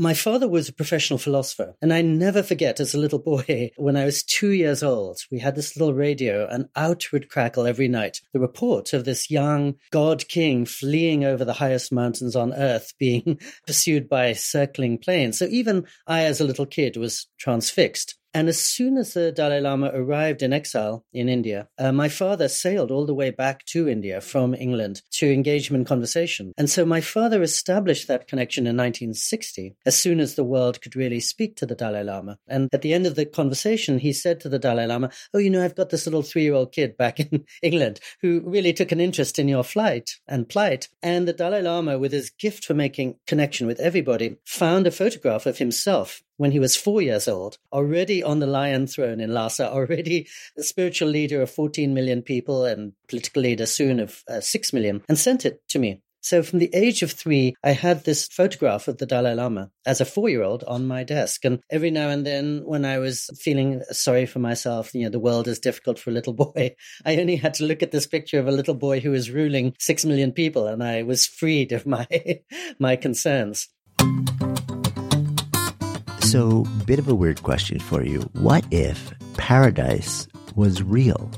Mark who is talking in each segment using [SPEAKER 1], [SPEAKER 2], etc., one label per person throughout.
[SPEAKER 1] My father was a professional philosopher, and I never forget as a little boy, when I was two years old, we had this little radio, and out would crackle every night the report of this young god king fleeing over the highest mountains on earth, being pursued by circling planes. So even I, as a little kid, was transfixed. And as soon as the Dalai Lama arrived in exile in India, uh, my father sailed all the way back to India from England to engage him in conversation. And so my father established that connection in 1960, as soon as the world could really speak to the Dalai Lama. And at the end of the conversation, he said to the Dalai Lama, Oh, you know, I've got this little three year old kid back in England who really took an interest in your flight and plight. And the Dalai Lama, with his gift for making connection with everybody, found a photograph of himself when he was four years old, already on the lion throne in Lhasa, already the spiritual leader of 14 million people and political leader soon of uh, 6 million, and sent it to me. So from the age of three, I had this photograph of the Dalai Lama as a four year old on my desk. And every now and then, when I was feeling sorry for myself, you know, the world is difficult for a little boy, I only had to look at this picture of a little boy who was ruling six million people and I was freed of my, my concerns.
[SPEAKER 2] So, bit of a weird question for you. What if paradise was real?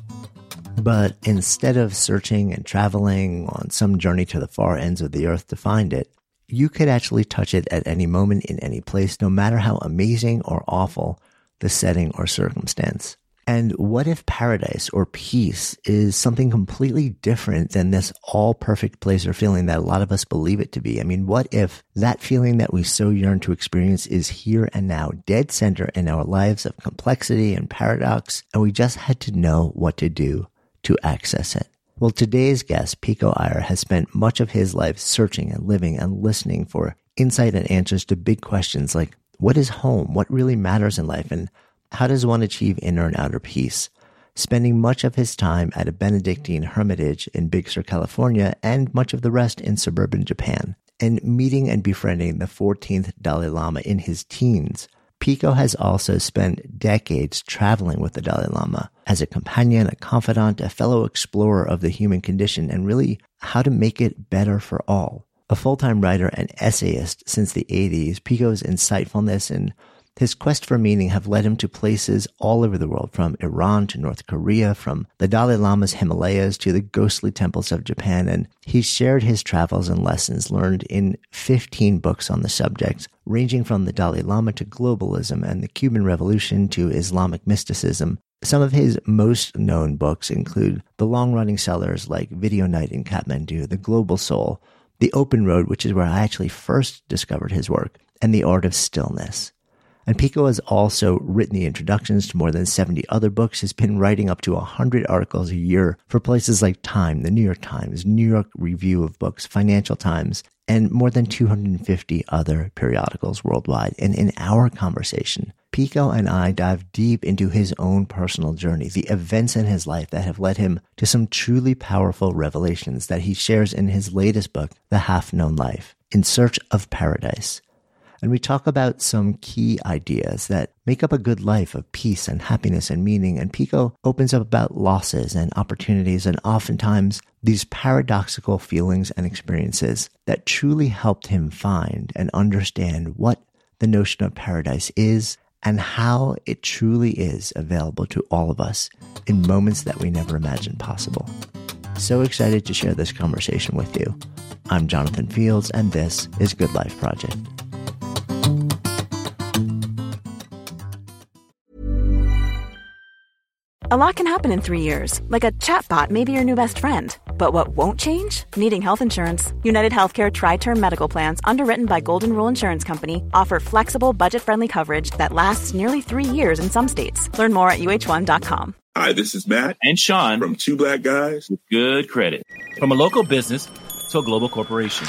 [SPEAKER 2] But instead of searching and traveling on some journey to the far ends of the earth to find it, you could actually touch it at any moment in any place, no matter how amazing or awful the setting or circumstance. And what if paradise or peace is something completely different than this all perfect place or feeling that a lot of us believe it to be? I mean, what if that feeling that we so yearn to experience is here and now, dead center in our lives of complexity and paradox, and we just had to know what to do to access it? Well, today's guest, Pico Iyer, has spent much of his life searching and living and listening for insight and answers to big questions like what is home? What really matters in life? And how does one achieve inner and outer peace? Spending much of his time at a Benedictine hermitage in Big Sur, California, and much of the rest in suburban Japan, and meeting and befriending the 14th Dalai Lama in his teens, Pico has also spent decades traveling with the Dalai Lama as a companion, a confidant, a fellow explorer of the human condition, and really how to make it better for all. A full time writer and essayist since the 80s, Pico's insightfulness and his quest for meaning have led him to places all over the world, from Iran to North Korea, from the Dalai Lama's Himalayas to the ghostly temples of Japan, and he shared his travels and lessons learned in 15 books on the subject, ranging from the Dalai Lama to globalism and the Cuban Revolution to Islamic mysticism. Some of his most known books include the long running sellers like Video Night in Kathmandu, The Global Soul, The Open Road, which is where I actually first discovered his work, and The Art of Stillness. And Pico has also written the introductions to more than 70 other books, has been writing up to 100 articles a year for places like Time, the New York Times, New York Review of Books, Financial Times, and more than 250 other periodicals worldwide. And in our conversation, Pico and I dive deep into his own personal journey, the events in his life that have led him to some truly powerful revelations that he shares in his latest book, The Half Known Life, In Search of Paradise and we talk about some key ideas that make up a good life of peace and happiness and meaning. And Pico opens up about losses and opportunities and oftentimes these paradoxical feelings and experiences that truly helped him find and understand what the notion of paradise is and how it truly is available to all of us in moments that we never imagined possible. So excited to share this conversation with you. I'm Jonathan Fields, and this is Good Life Project.
[SPEAKER 3] A lot can happen in three years, like a chatbot may be your new best friend. But what won't change? Needing health insurance. United Healthcare Tri Term Medical Plans, underwritten by Golden Rule Insurance Company, offer flexible, budget friendly coverage that lasts nearly three years in some states. Learn more at uh1.com.
[SPEAKER 4] Hi, this is Matt
[SPEAKER 5] and Sean
[SPEAKER 4] from Two Black Guys
[SPEAKER 5] with Good Credit. From a local business to a global corporation.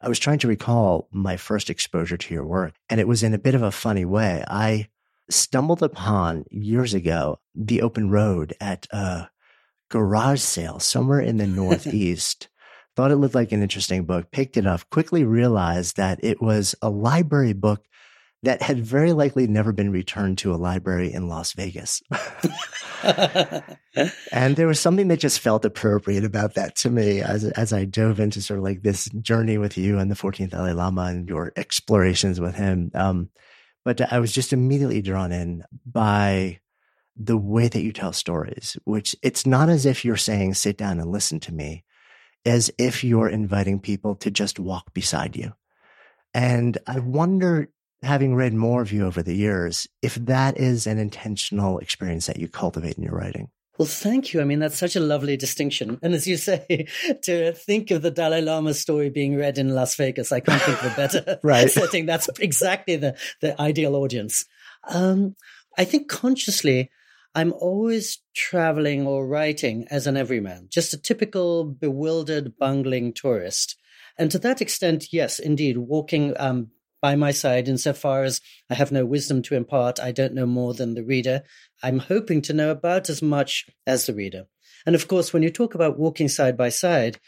[SPEAKER 2] I was trying to recall my first exposure to your work, and it was in a bit of a funny way. I stumbled upon years ago the open road at a garage sale somewhere in the Northeast. Thought it looked like an interesting book, picked it up, quickly realized that it was a library book that had very likely never been returned to a library in Las Vegas. and there was something that just felt appropriate about that to me as, as I dove into sort of like this journey with you and the 14th Dalai Lama and your explorations with him. Um, but I was just immediately drawn in by the way that you tell stories, which it's not as if you're saying, sit down and listen to me, as if you're inviting people to just walk beside you. And I wonder, having read more of you over the years, if that is an intentional experience that you cultivate in your writing.
[SPEAKER 1] Well, thank you. I mean, that's such a lovely distinction. And as you say, to think of the Dalai Lama story being read in Las Vegas, I can't think of a better
[SPEAKER 2] right.
[SPEAKER 1] setting. That's exactly the, the ideal audience. Um, I think consciously, I'm always traveling or writing as an everyman, just a typical bewildered, bungling tourist. And to that extent, yes, indeed, walking um, by my side insofar as I have no wisdom to impart. I don't know more than the reader. I'm hoping to know about as much as the reader. And of course, when you talk about walking side by side,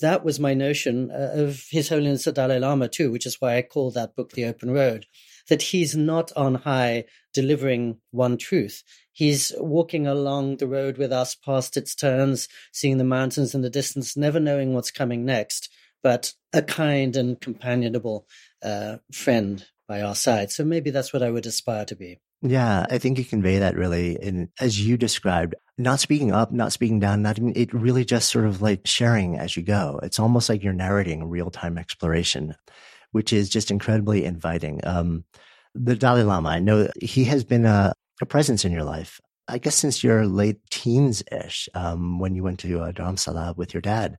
[SPEAKER 1] that was my notion uh, of His Holiness the Dalai Lama too, which is why I call that book The Open Road. That he's not on high delivering one truth. He's walking along the road with us past its turns, seeing the mountains in the distance, never knowing what's coming next, but a kind and companionable uh, friend by our side. So maybe that's what I would aspire to be.
[SPEAKER 2] Yeah, I think you convey that really in as you described, not speaking up, not speaking down, not even it really just sort of like sharing as you go. It's almost like you're narrating real time exploration, which is just incredibly inviting. Um, the Dalai Lama, I know he has been a, a presence in your life. I guess since your late teens ish, um, when you went to uh, Dharamsala with your dad.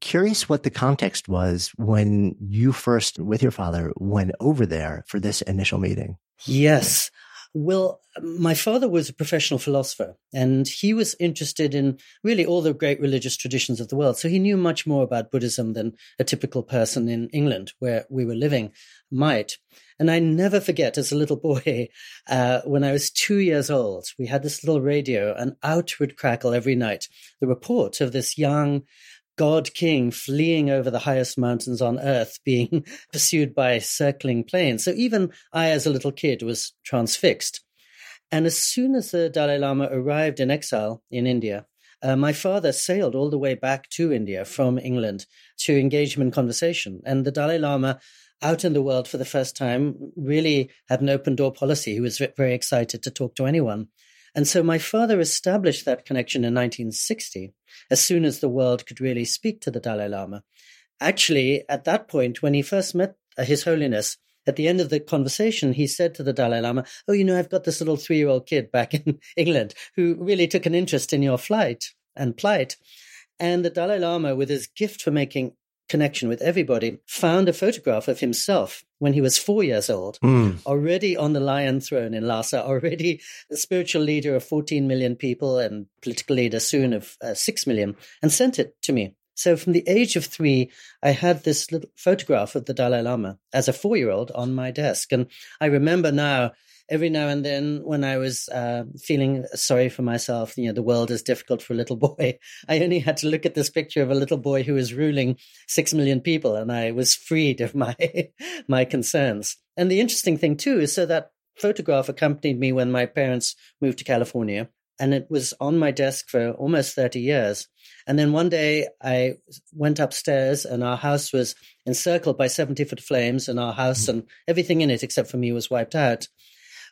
[SPEAKER 2] Curious what the context was when you first, with your father, went over there for this initial meeting.
[SPEAKER 1] Yes. Well, my father was a professional philosopher and he was interested in really all the great religious traditions of the world. So he knew much more about Buddhism than a typical person in England where we were living might. And I never forget as a little boy, uh, when I was two years old, we had this little radio and out would crackle every night the report of this young God King fleeing over the highest mountains on earth, being pursued by circling planes. So even I, as a little kid, was transfixed. And as soon as the Dalai Lama arrived in exile in India, uh, my father sailed all the way back to India from England to engage him in conversation. And the Dalai Lama, out in the world for the first time, really had an open door policy. He was very excited to talk to anyone. And so my father established that connection in 1960, as soon as the world could really speak to the Dalai Lama. Actually, at that point, when he first met uh, His Holiness, at the end of the conversation, he said to the Dalai Lama, Oh, you know, I've got this little three year old kid back in England who really took an interest in your flight and plight. And the Dalai Lama, with his gift for making connection with everybody, found a photograph of himself when he was four years old, mm. already on the lion throne in Lhasa, already the spiritual leader of 14 million people and political leader soon of uh, 6 million, and sent it to me. So from the age of three, I had this little photograph of the Dalai Lama as a four year old on my desk. And I remember now every now and then when I was uh, feeling sorry for myself, you know, the world is difficult for a little boy. I only had to look at this picture of a little boy who was ruling six million people, and I was freed of my my concerns. And the interesting thing too is so that photograph accompanied me when my parents moved to California. And it was on my desk for almost 30 years. And then one day I went upstairs and our house was encircled by 70 foot flames and our house mm. and everything in it except for me was wiped out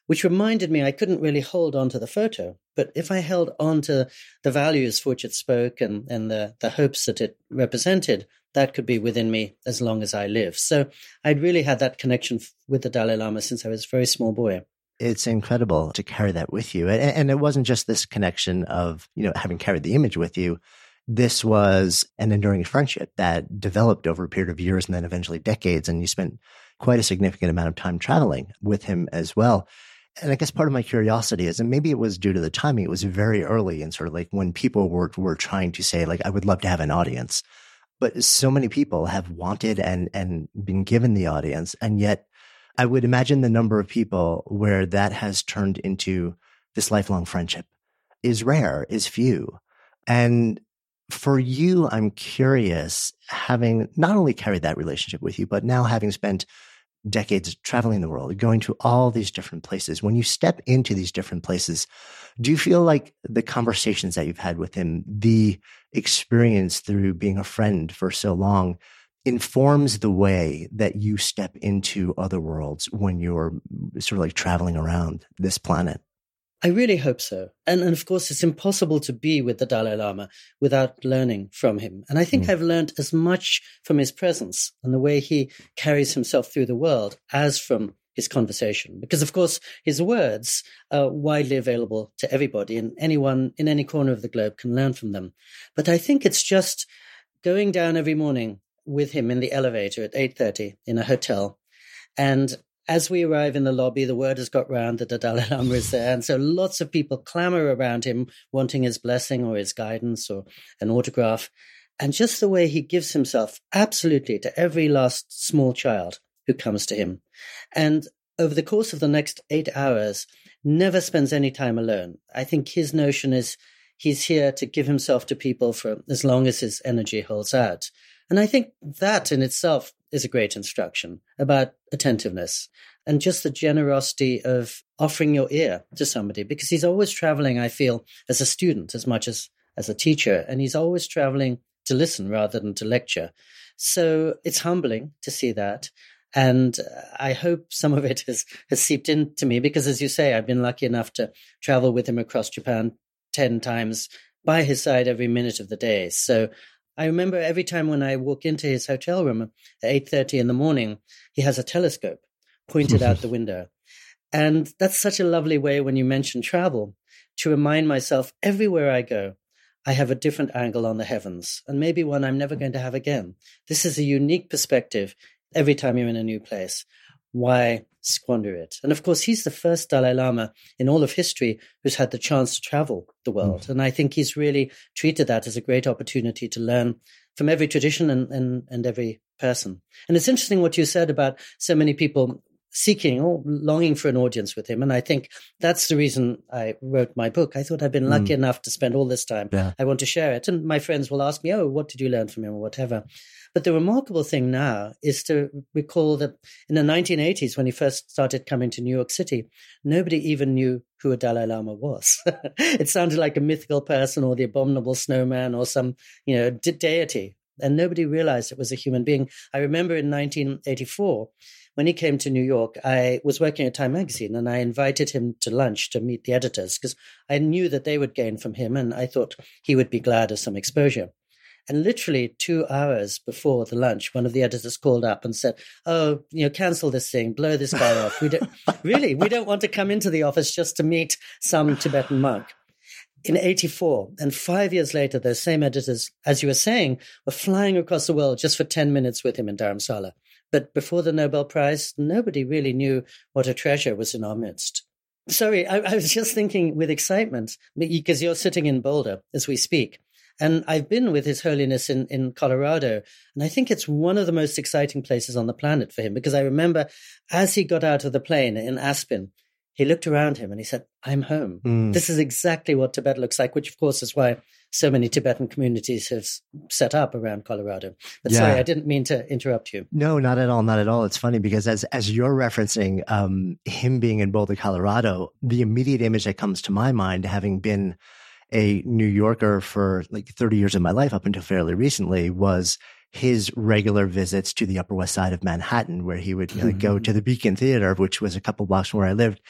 [SPEAKER 1] which reminded me I couldn't really hold on to the photo. But if I held on to the values for which it spoke and, and the, the hopes that it represented, that could be within me as long as I live. So I'd really had that connection with the Dalai Lama since I was a very small boy.
[SPEAKER 2] It's incredible to carry that with you. And, and it wasn't just this connection of, you know, having carried the image with you. This was an enduring friendship that developed over a period of years and then eventually decades. And you spent quite a significant amount of time traveling with him as well. And I guess part of my curiosity is, and maybe it was due to the timing, it was very early and sort of like when people were, were trying to say, like, I would love to have an audience. But so many people have wanted and, and been given the audience. And yet I would imagine the number of people where that has turned into this lifelong friendship is rare, is few. And for you, I'm curious, having not only carried that relationship with you, but now having spent decades traveling the world, going to all these different places. When you step into these different places, do you feel like the conversations that you've had with him, the experience through being a friend for so long, informs the way that you step into other worlds when you're sort of like traveling around this planet?
[SPEAKER 1] I really hope so. And, and of course, it's impossible to be with the Dalai Lama without learning from him. And I think mm. I've learned as much from his presence and the way he carries himself through the world as from his conversation. Because, of course, his words are widely available to everybody, and anyone in any corner of the globe can learn from them. But I think it's just going down every morning with him in the elevator at 8.30 in a hotel and as we arrive in the lobby, the word has got round that the Dalai Lama is there. And so lots of people clamor around him, wanting his blessing or his guidance or an autograph. And just the way he gives himself absolutely to every last small child who comes to him. And over the course of the next eight hours, never spends any time alone. I think his notion is he's here to give himself to people for as long as his energy holds out. And I think that in itself is a great instruction about attentiveness and just the generosity of offering your ear to somebody because he's always traveling, I feel, as a student as much as as a teacher. And he's always traveling to listen rather than to lecture. So it's humbling to see that. And uh, I hope some of it has, has seeped into me because, as you say, I've been lucky enough to travel with him across Japan 10 times by his side every minute of the day. So I remember every time when I walk into his hotel room at 8.30 in the morning, he has a telescope pointed out the window. And that's such a lovely way when you mention travel to remind myself everywhere I go, I have a different angle on the heavens and maybe one I'm never going to have again. This is a unique perspective every time you're in a new place. Why squander it? And of course, he's the first Dalai Lama in all of history who's had the chance to travel the world. Mm. And I think he's really treated that as a great opportunity to learn from every tradition and, and, and every person. And it's interesting what you said about so many people seeking or longing for an audience with him. And I think that's the reason I wrote my book. I thought I'd been lucky mm. enough to spend all this time. Yeah. I want to share it. And my friends will ask me, Oh, what did you learn from him or whatever? But the remarkable thing now is to recall that in the 1980s, when he first started coming to New York City, nobody even knew who a Dalai Lama was. it sounded like a mythical person or the abominable snowman or some, you know, de- deity. And nobody realized it was a human being. I remember in 1984, when he came to New York, I was working at Time Magazine and I invited him to lunch to meet the editors because I knew that they would gain from him and I thought he would be glad of some exposure. And literally two hours before the lunch, one of the editors called up and said, "Oh, you know, cancel this thing, blow this guy off. We don't really, we don't want to come into the office just to meet some Tibetan monk." In 84, and five years later, those same editors, as you were saying, were flying across the world just for 10 minutes with him in Dharamsala. But before the Nobel Prize, nobody really knew what a treasure was in our midst. Sorry, I, I was just thinking with excitement because you're sitting in Boulder as we speak. And I've been with His Holiness in, in Colorado. And I think it's one of the most exciting places on the planet for him because I remember as he got out of the plane in Aspen, he looked around him and he said, I'm home. Mm. This is exactly what Tibet looks like, which of course is why so many Tibetan communities have set up around Colorado. But yeah. sorry, I didn't mean to interrupt you.
[SPEAKER 2] No, not at all. Not at all. It's funny because as, as you're referencing um, him being in Boulder, Colorado, the immediate image that comes to my mind, having been a New Yorker for like 30 years of my life up until fairly recently was his regular visits to the Upper West Side of Manhattan, where he would know, go to the Beacon Theater, which was a couple blocks from where I lived.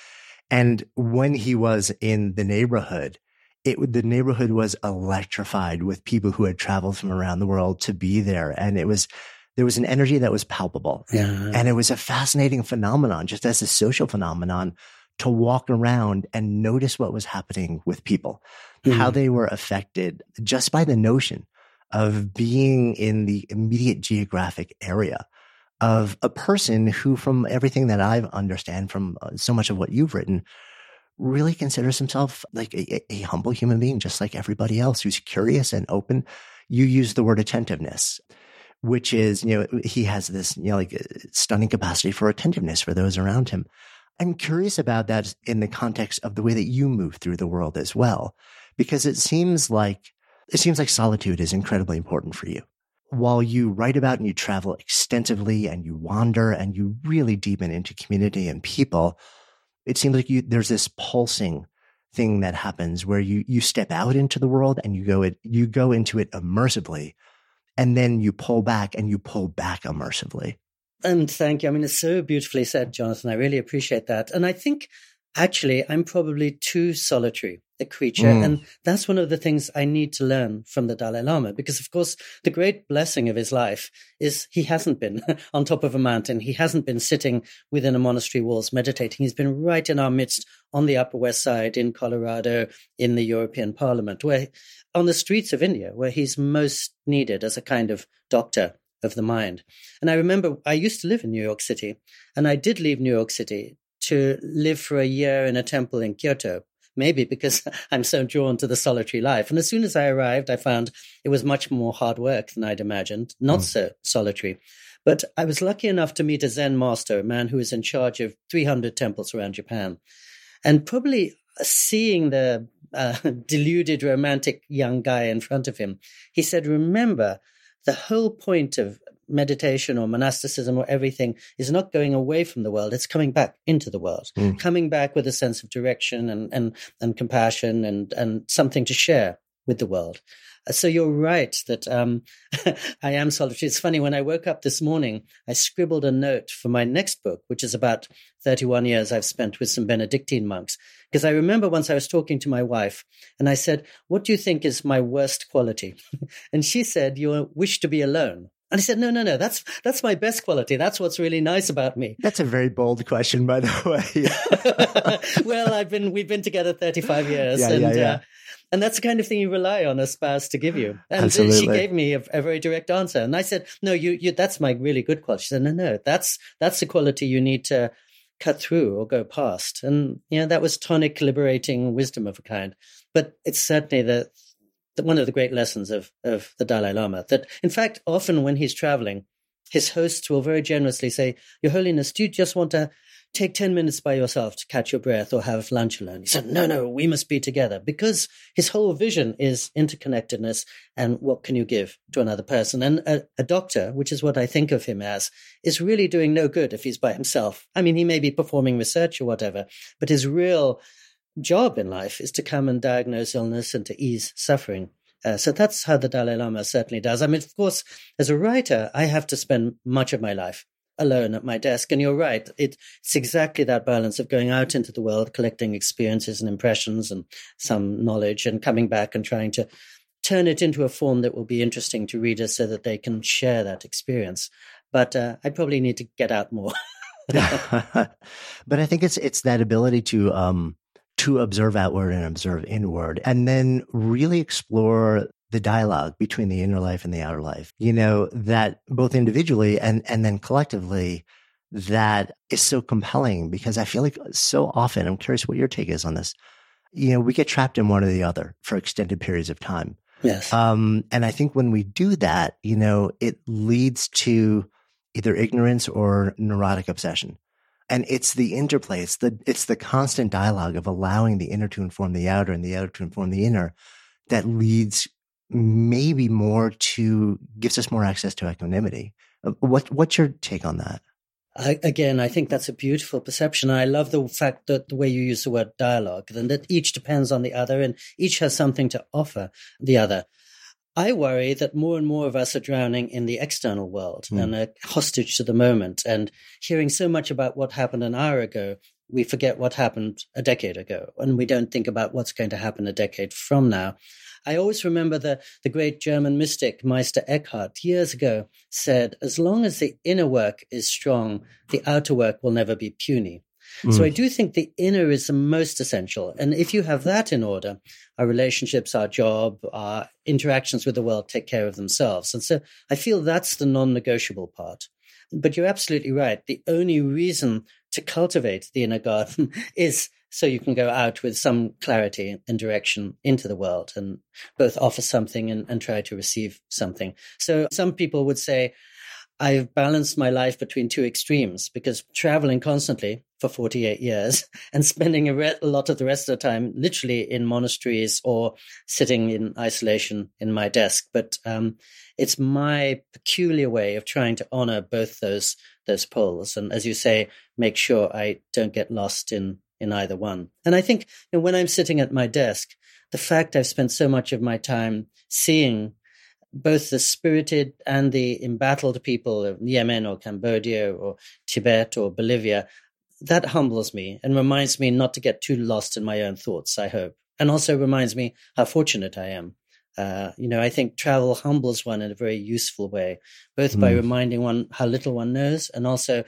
[SPEAKER 2] And when he was in the neighborhood, it the neighborhood was electrified with people who had traveled from around the world to be there, and it was there was an energy that was palpable,
[SPEAKER 1] yeah.
[SPEAKER 2] and it was a fascinating phenomenon, just as a social phenomenon to walk around and notice what was happening with people, mm-hmm. how they were affected just by the notion of being in the immediate geographic area of a person who, from everything that I understand from uh, so much of what you've written, really considers himself like a, a, humble human being, just like everybody else who's curious and open. You use the word attentiveness, which is, you know, he has this, you know, like uh, stunning capacity for attentiveness for those around him. I'm curious about that in the context of the way that you move through the world as well, because it seems like it seems like solitude is incredibly important for you. While you write about and you travel extensively and you wander and you really deepen into community and people, it seems like you, there's this pulsing thing that happens where you, you step out into the world and you go, it, you go into it immersively and then you pull back and you pull back immersively.
[SPEAKER 1] And thank you. I mean, it's so beautifully said, Jonathan. I really appreciate that. And I think actually I'm probably too solitary a creature. Mm. And that's one of the things I need to learn from the Dalai Lama, because of course, the great blessing of his life is he hasn't been on top of a mountain. He hasn't been sitting within a monastery walls meditating. He's been right in our midst on the Upper West Side in Colorado, in the European Parliament, where on the streets of India, where he's most needed as a kind of doctor of the mind. And I remember I used to live in New York City, and I did leave New York City to live for a year in a temple in Kyoto. Maybe because I'm so drawn to the solitary life. And as soon as I arrived, I found it was much more hard work than I'd imagined, not mm. so solitary. But I was lucky enough to meet a Zen master, a man who is in charge of 300 temples around Japan. And probably seeing the uh, deluded romantic young guy in front of him, he said, Remember, the whole point of meditation or monasticism or everything is not going away from the world it's coming back into the world mm. coming back with a sense of direction and and and compassion and and something to share with the world so you're right that um, I am solitary. It's funny when I woke up this morning, I scribbled a note for my next book, which is about 31 years I've spent with some Benedictine monks. Because I remember once I was talking to my wife, and I said, "What do you think is my worst quality?" and she said, "Your wish to be alone." And I said, no, no, no, that's, that's my best quality. That's what's really nice about me.
[SPEAKER 2] That's a very bold question, by the
[SPEAKER 1] way. well, I've been, we've been together 35 years. Yeah, and, yeah, yeah. Uh, and that's the kind of thing you rely on a spouse to give you. And Absolutely. she gave me a, a, very direct answer. And I said, no, you, you, that's my really good quality. She said, no, no, that's, that's the quality you need to cut through or go past. And, you know, that was tonic, liberating wisdom of a kind. But it's certainly the one of the great lessons of, of the Dalai Lama that, in fact, often when he's traveling, his hosts will very generously say, Your Holiness, do you just want to take 10 minutes by yourself to catch your breath or have lunch alone. He said, no, no, we must be together because his whole vision is interconnectedness and what can you give to another person. And a, a, doctor, which is what I think of him as, is really doing no good if he's by himself. I mean, he may be performing research or whatever, but his real job in life is to come and diagnose illness and to ease suffering. Uh, so that's how the Dalai Lama certainly does. I mean, of course, as a writer, I have to spend much of my life alone at my desk. And you're right. It, it's exactly that balance of going out into the world, collecting experiences and impressions and some knowledge and coming back and trying to turn it into a form that will be interesting to readers so that they can share that experience. But uh, I probably need to get out more.
[SPEAKER 2] but I think it's it's that ability to um to observe outward and observe inward and then really explore the dialogue between the inner life and the outer life. You know, that both individually and, and then collectively, that is so compelling because I feel like so often, I'm curious what your take is on this. You know, we get trapped in one or the other for extended periods of time.
[SPEAKER 1] Yes.
[SPEAKER 2] Um, and I think when we do that, you know, it leads to either ignorance or neurotic obsession. And it's the interplay, it's the, it's the constant dialogue of allowing the inner to inform the outer and the outer to inform the inner that leads maybe more to gives us more access to equanimity. Uh, what what's your take on that?
[SPEAKER 1] I, again, I think that's a beautiful perception. I love the fact that the way you use the word dialogue, and that each depends on the other, and each has something to offer the other. I worry that more and more of us are drowning in the external world mm. and are hostage to the moment. And hearing so much about what happened an hour ago, we forget what happened a decade ago, and we don't think about what's going to happen a decade from now. I always remember the, the great German mystic Meister Eckhart years ago said, as long as the inner work is strong, the outer work will never be puny. Mm. So I do think the inner is the most essential. And if you have that in order, our relationships, our job, our interactions with the world take care of themselves. And so I feel that's the non negotiable part. But you're absolutely right. The only reason to cultivate the inner garden is so you can go out with some clarity and direction into the world and both offer something and, and try to receive something. So some people would say, I've balanced my life between two extremes because traveling constantly for 48 years and spending a, re- a, lot of the rest of the time literally in monasteries or sitting in isolation in my desk. But um, it's my peculiar way of trying to honor both those those poles. And as you say, make sure I don't get lost in in either one. And I think you know, when I'm sitting at my desk, the fact I've spent so much of my time seeing both the spirited and the embattled people of Yemen or Cambodia or Tibet or Bolivia, that humbles me and reminds me not to get too lost in my own thoughts, I hope. And also reminds me how fortunate I am. Uh, you know, I think travel humbles one in a very useful way, both mm. by reminding one how little one knows and also,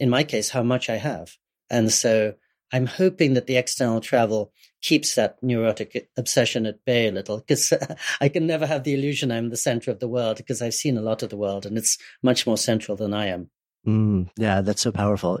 [SPEAKER 1] in my case, how much I have. And so I'm hoping that the external travel keeps that neurotic obsession at bay a little because I can never have the illusion I'm the center of the world because I've seen a lot of the world and it's much more central than I am.
[SPEAKER 2] Mm, yeah, that's so powerful.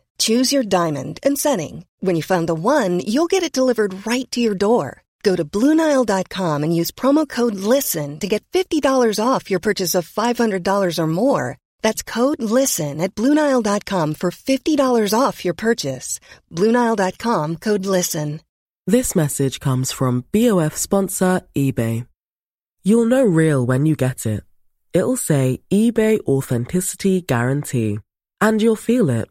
[SPEAKER 6] Choose your diamond and setting. When you find the one, you'll get it delivered right to your door. Go to Bluenile.com and use promo code LISTEN to get $50 off your purchase of $500 or more. That's code LISTEN at Bluenile.com for $50 off your purchase. Bluenile.com code LISTEN.
[SPEAKER 7] This message comes from BOF sponsor eBay. You'll know real when you get it. It'll say eBay Authenticity Guarantee. And you'll feel it.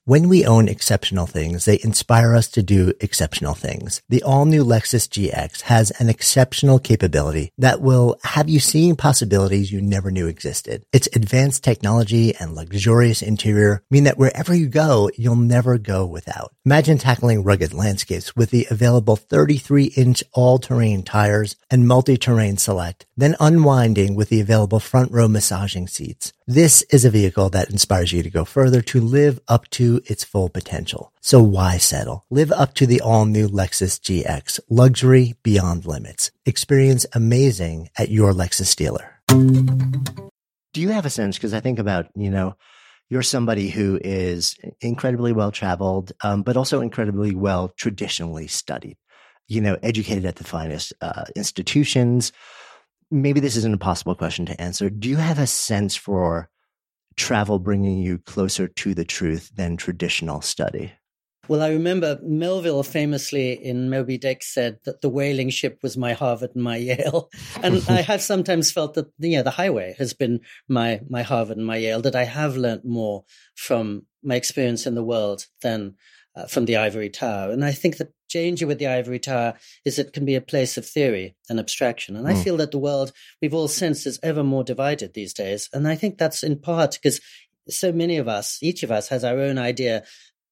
[SPEAKER 2] When we own exceptional things, they inspire us to do exceptional things. The all new Lexus GX has an exceptional capability that will have you seeing possibilities you never knew existed. Its advanced technology and luxurious interior mean that wherever you go, you'll never go without. Imagine tackling rugged landscapes with the available 33 inch all terrain tires and multi-terrain select, then unwinding with the available front row massaging seats. This is a vehicle that inspires you to go further to live up to its full potential. So why settle? Live up to the all new Lexus GX, luxury beyond limits. Experience amazing at your Lexus dealer. Do you have a sense? Because I think about, you know, you're somebody who is incredibly well traveled, um, but also incredibly well traditionally studied, you know, educated at the finest uh, institutions, maybe this is an impossible question to answer. Do you have a sense for travel bringing you closer to the truth than traditional study?
[SPEAKER 1] Well, I remember Melville famously in Moby Dick said that the whaling ship was my Harvard and my Yale. And I have sometimes felt that, you know, the highway has been my, my Harvard and my Yale, that I have learned more from my experience in the world than uh, from the ivory tower. And I think the danger with the ivory tower is it can be a place of theory and abstraction. And mm. I hmm. feel that the world we've all sensed is ever more divided these days. And I think that's in part because so many of us, each of us has our own idea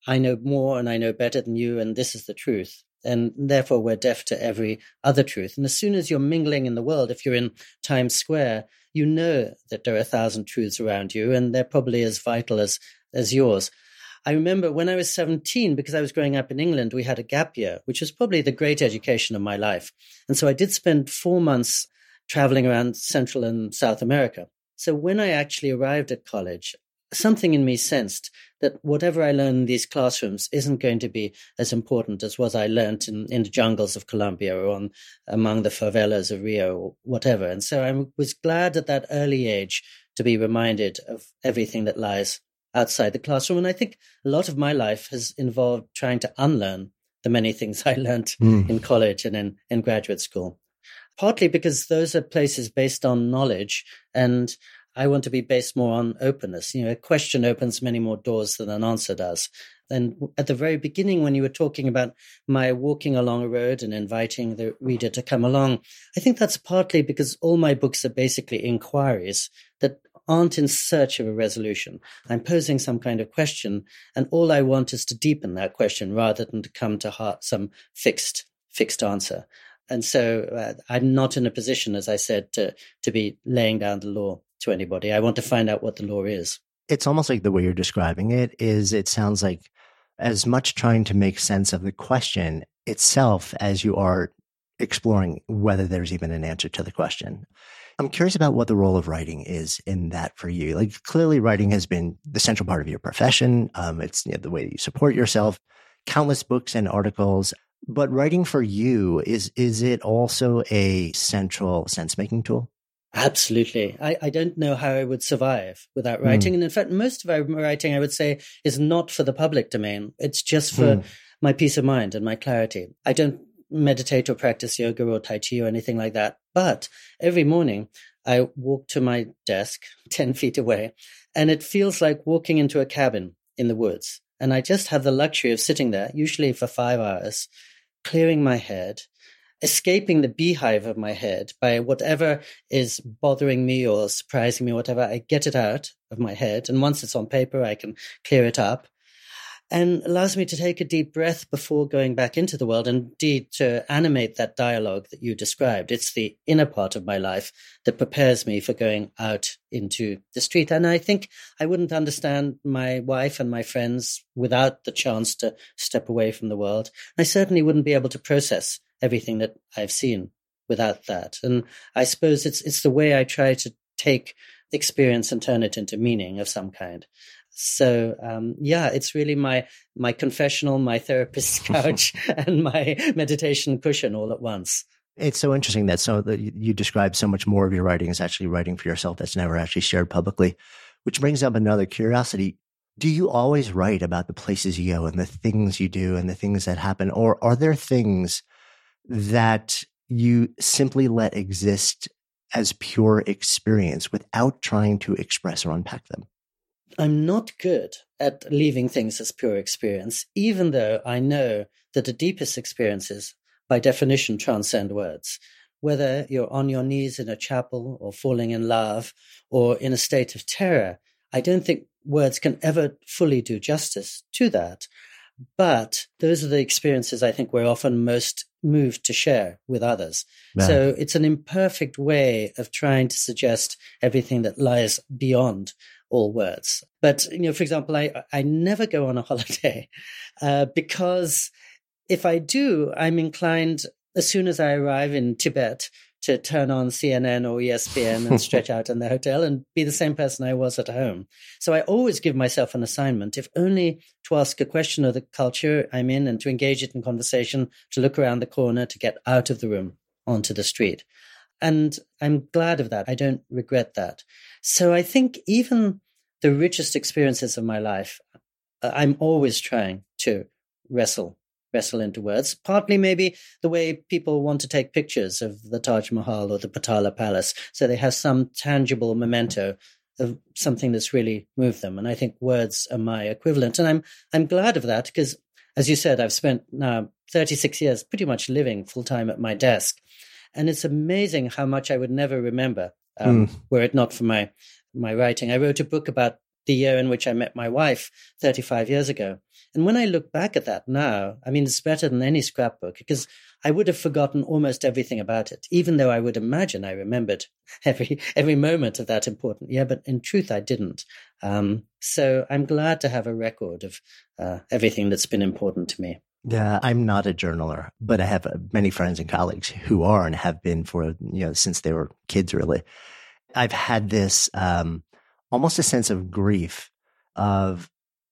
[SPEAKER 1] I know more and I know better than you, and this is the truth. And therefore, we're deaf to every other truth. And as soon as you're mingling in the world, if you're in Times Square, you know that there are a thousand truths around you, and they're probably as vital as, as yours. I remember when I was 17, because I was growing up in England, we had a gap year, which was probably the great education of my life. And so I did spend four months traveling around Central and South America. So when I actually arrived at college, something in me sensed that whatever I learned in these classrooms isn't going to be as important as what I learned in, in the jungles of Colombia or on, among the favelas of Rio or whatever. And so I was glad at that early age to be reminded of everything that lies outside the classroom. And I think a lot of my life has involved trying to unlearn the many things I learned mm. in college and in, in graduate school. Partly because those are places based on knowledge and I want to be based more on openness. You know, a question opens many more doors than an answer does. And at the very beginning, when you were talking about my walking along a road and inviting the reader to come along, I think that's partly because all my books are basically inquiries that aren't in search of a resolution. I'm posing some kind of question, and all I want is to deepen that question rather than to come to heart some fixed fixed answer. And so uh, I'm not in a position, as I said, to to be laying down the law to anybody. I want to find out what the law is.
[SPEAKER 2] It's almost like the way you're describing it is. It sounds like as much trying to make sense of the question itself as you are exploring whether there's even an answer to the question. I'm curious about what the role of writing is in that for you. Like clearly, writing has been the central part of your profession. Um, it's you know, the way that you support yourself. Countless books and articles. But writing for you is is it also a central sense making tool?
[SPEAKER 1] Absolutely. I, I don't know how I would survive without writing. Mm. And in fact, most of my writing, I would say, is not for the public domain. It's just for mm. my peace of mind and my clarity. I don't meditate or practice yoga or Tai Chi or anything like that. But every morning I walk to my desk 10 feet away and it feels like walking into a cabin in the woods. And I just have the luxury of sitting there, usually for five hours, clearing my head, escaping the beehive of my head by whatever is bothering me or surprising me whatever. I get it out of my head. And once it's on paper, I can clear it up and allows me to take a deep breath before going back into the world and indeed to animate that dialogue that you described. It's the inner part of my life that prepares me for going out into the street. And I think I wouldn't understand my wife and my friends without the chance to step away from the world. I certainly wouldn't be able to process everything that I've seen without that. And I suppose it's, it's the way I try to take experience and turn it into meaning of some kind. So um, yeah, it's really my my confessional, my therapist's couch, and my meditation cushion all at once.
[SPEAKER 2] It's so interesting that so that you describe so much more of your writing is actually writing for yourself that's never actually shared publicly, which brings up another curiosity. Do you always write about the places you go and the things you do and the things that happen, or are there things that you simply let exist as pure experience without trying to express or unpack them?
[SPEAKER 1] I'm not good at leaving things as pure experience, even though I know that the deepest experiences, by definition, transcend words. Whether you're on your knees in a chapel or falling in love or in a state of terror, I don't think words can ever fully do justice to that. But those are the experiences I think we're often most moved to share with others. So it's an imperfect way of trying to suggest everything that lies beyond all words. But, you know, for example, I, I never go on a holiday uh, because if I do, I'm inclined as soon as I arrive in Tibet to turn on CNN or ESPN and stretch out in the hotel and be the same person I was at home. So I always give myself an assignment, if only to ask a question of the culture I'm in and to engage it in conversation, to look around the corner, to get out of the room onto the street. And I'm glad of that. I don't regret that. So I think even the richest experiences of my life, uh, I'm always trying to wrestle, wrestle into words. Partly maybe the way people want to take pictures of the Taj Mahal or the Potala Palace. So they have some tangible memento of something that's really moved them. And I think words are my equivalent. And I'm, I'm glad of that because as you said, I've spent now 36 years pretty much living full time at my desk. And it's amazing how much I would never remember um, mm. were it not for my my writing. I wrote a book about the year in which I met my wife 35 years ago. And when I look back at that now, I mean, it's better than any scrapbook because I would have forgotten almost everything about it, even though I would imagine I remembered every, every moment of that important year. But in truth, I didn't. Um, so I'm glad to have a record of uh, everything that's been important to me.
[SPEAKER 2] Yeah, I'm not a journaler, but I have uh, many friends and colleagues who are and have been for, you know, since they were kids, really. I've had this um, almost a sense of grief of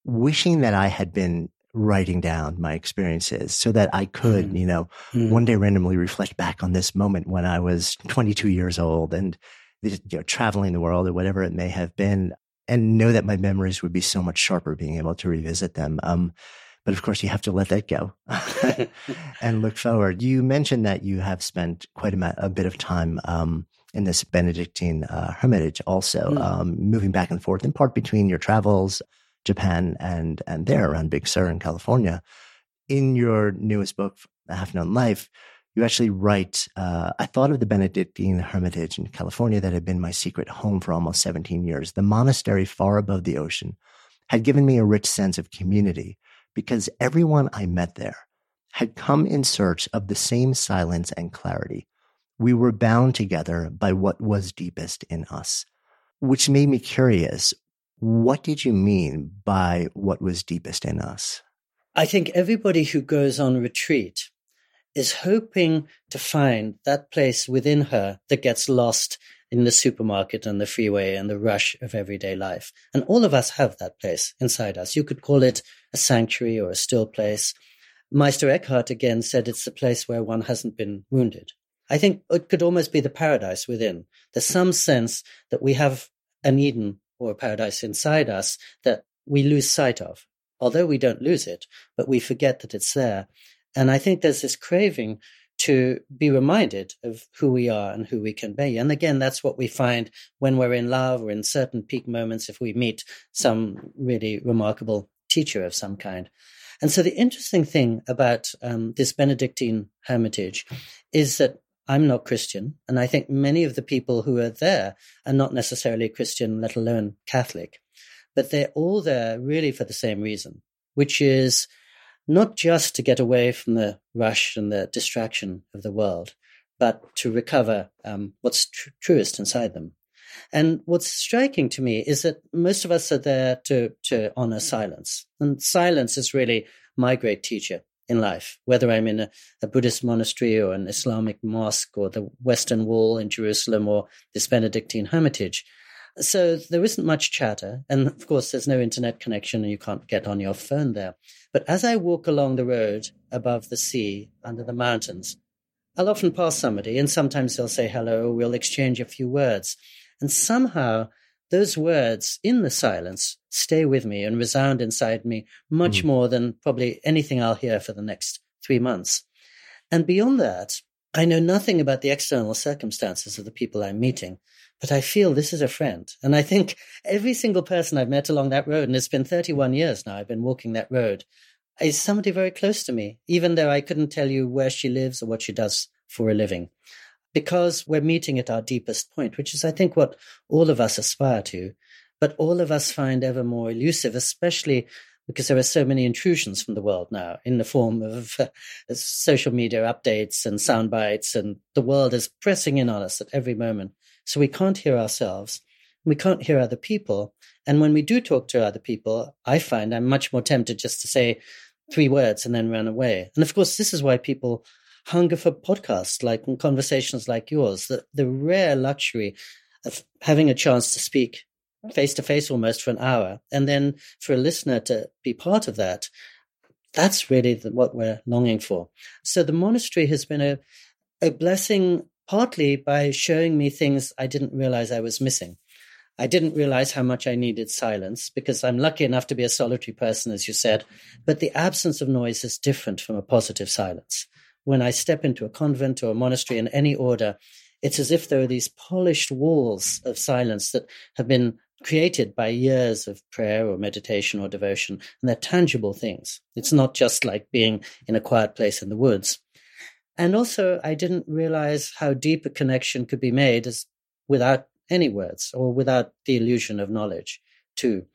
[SPEAKER 2] wishing that I had been writing down my experiences so that I could, mm. you know, mm. one day randomly reflect back on this moment when I was 22 years old and you know, traveling the world or whatever it may have been and know that my memories would be so much sharper being able to revisit them. Um, but of course, you have to let that go and look forward. You mentioned that you have spent quite a, a bit of time um, in this Benedictine uh, hermitage, also mm. um, moving back and forth in part between your travels, Japan and and there around Big Sur in California. In your newest book, A Half Known Life, you actually write, uh, I thought of the Benedictine Hermitage in California that had been my secret home for almost 17 years. The monastery far above the ocean had given me a rich sense of community because everyone I met there had come in search of the same silence and clarity. We were bound together by what was deepest in us, which made me curious. What did you mean by what was deepest in us?
[SPEAKER 1] I think everybody who goes on retreat is hoping to find that place within her that gets lost in the supermarket and the freeway and the rush of everyday life. And all of us have that place inside us. You could call it a sanctuary or a still place. Meister Eckhart again said it's the place where one hasn't been wounded. I think it could almost be the paradise within. There's some sense that we have an Eden or paradise inside us that we lose sight of. Although we don't lose it, but we forget that it's there. And I think there's this craving to be reminded of who we are and who we can be. And again, that's what we find when we're in love or in certain peak moments if we meet some really remarkable teacher of some kind. And so the interesting thing about um, this Benedictine hermitage is that I'm not Christian. And I think many of the people who are there are not necessarily Christian, let alone Catholic. But they're all there really for the same reason, which is not just to get away from the rush and the distraction of the world, but to recover um, what's tr- truest inside them. And what's striking to me is that most of us are there to, to honor silence. And silence is really my great teacher in life, whether I'm in a, a, Buddhist monastery or an Islamic mosque or the Western Wall in Jerusalem or this Benedictine hermitage. So there isn't much chatter. And of course, there's no internet connection and you can't get on your phone there. But as I walk along the road above the sea, under the mountains, I'll often pass somebody and sometimes they'll say hello, or we'll exchange a few words. And somehow those words in the silence stay with me and resound inside me much mm. more than probably anything I'll hear for the next three months. And beyond that, I know nothing about the external circumstances of the people I'm meeting, but I feel this is a friend. And I think every single person I've met along that road, and it's been 31 years now I've been walking that road, is somebody very close to me, even though I couldn't tell you where she lives or what she does for a living. Because we're meeting at our deepest point, which is, I think, what all of us aspire to, but all of us find ever more elusive, especially because there are so many intrusions from the world now in the form of uh, social media updates and sound bites, and the world is pressing in on us at every moment. So we can't hear ourselves. We can't hear other people. And when we do talk to other people, I find I'm much more tempted just to say three words and then run away. And of course, this is why people hunger for podcasts like conversations like yours, the, the rare luxury of having a chance to speak face to face almost for an hour. And then for a listener to be part of that, that's really the, what we're longing for. So the monastery has been a, a blessing partly by showing me things I didn't realize I was missing. I didn't realize how much I needed silence because I'm lucky enough to be a solitary person, as you said. But the absence of noise is different from a positive silence. When I step into a convent or a monastery in any order, it's as if there are these polished walls of silence that have been created by years of prayer or meditation or devotion, and they're tangible things. It's not just like being in a quiet place in the woods. And also, I didn't realize how deep a connection could be made as without any words or without the illusion of knowledge. too.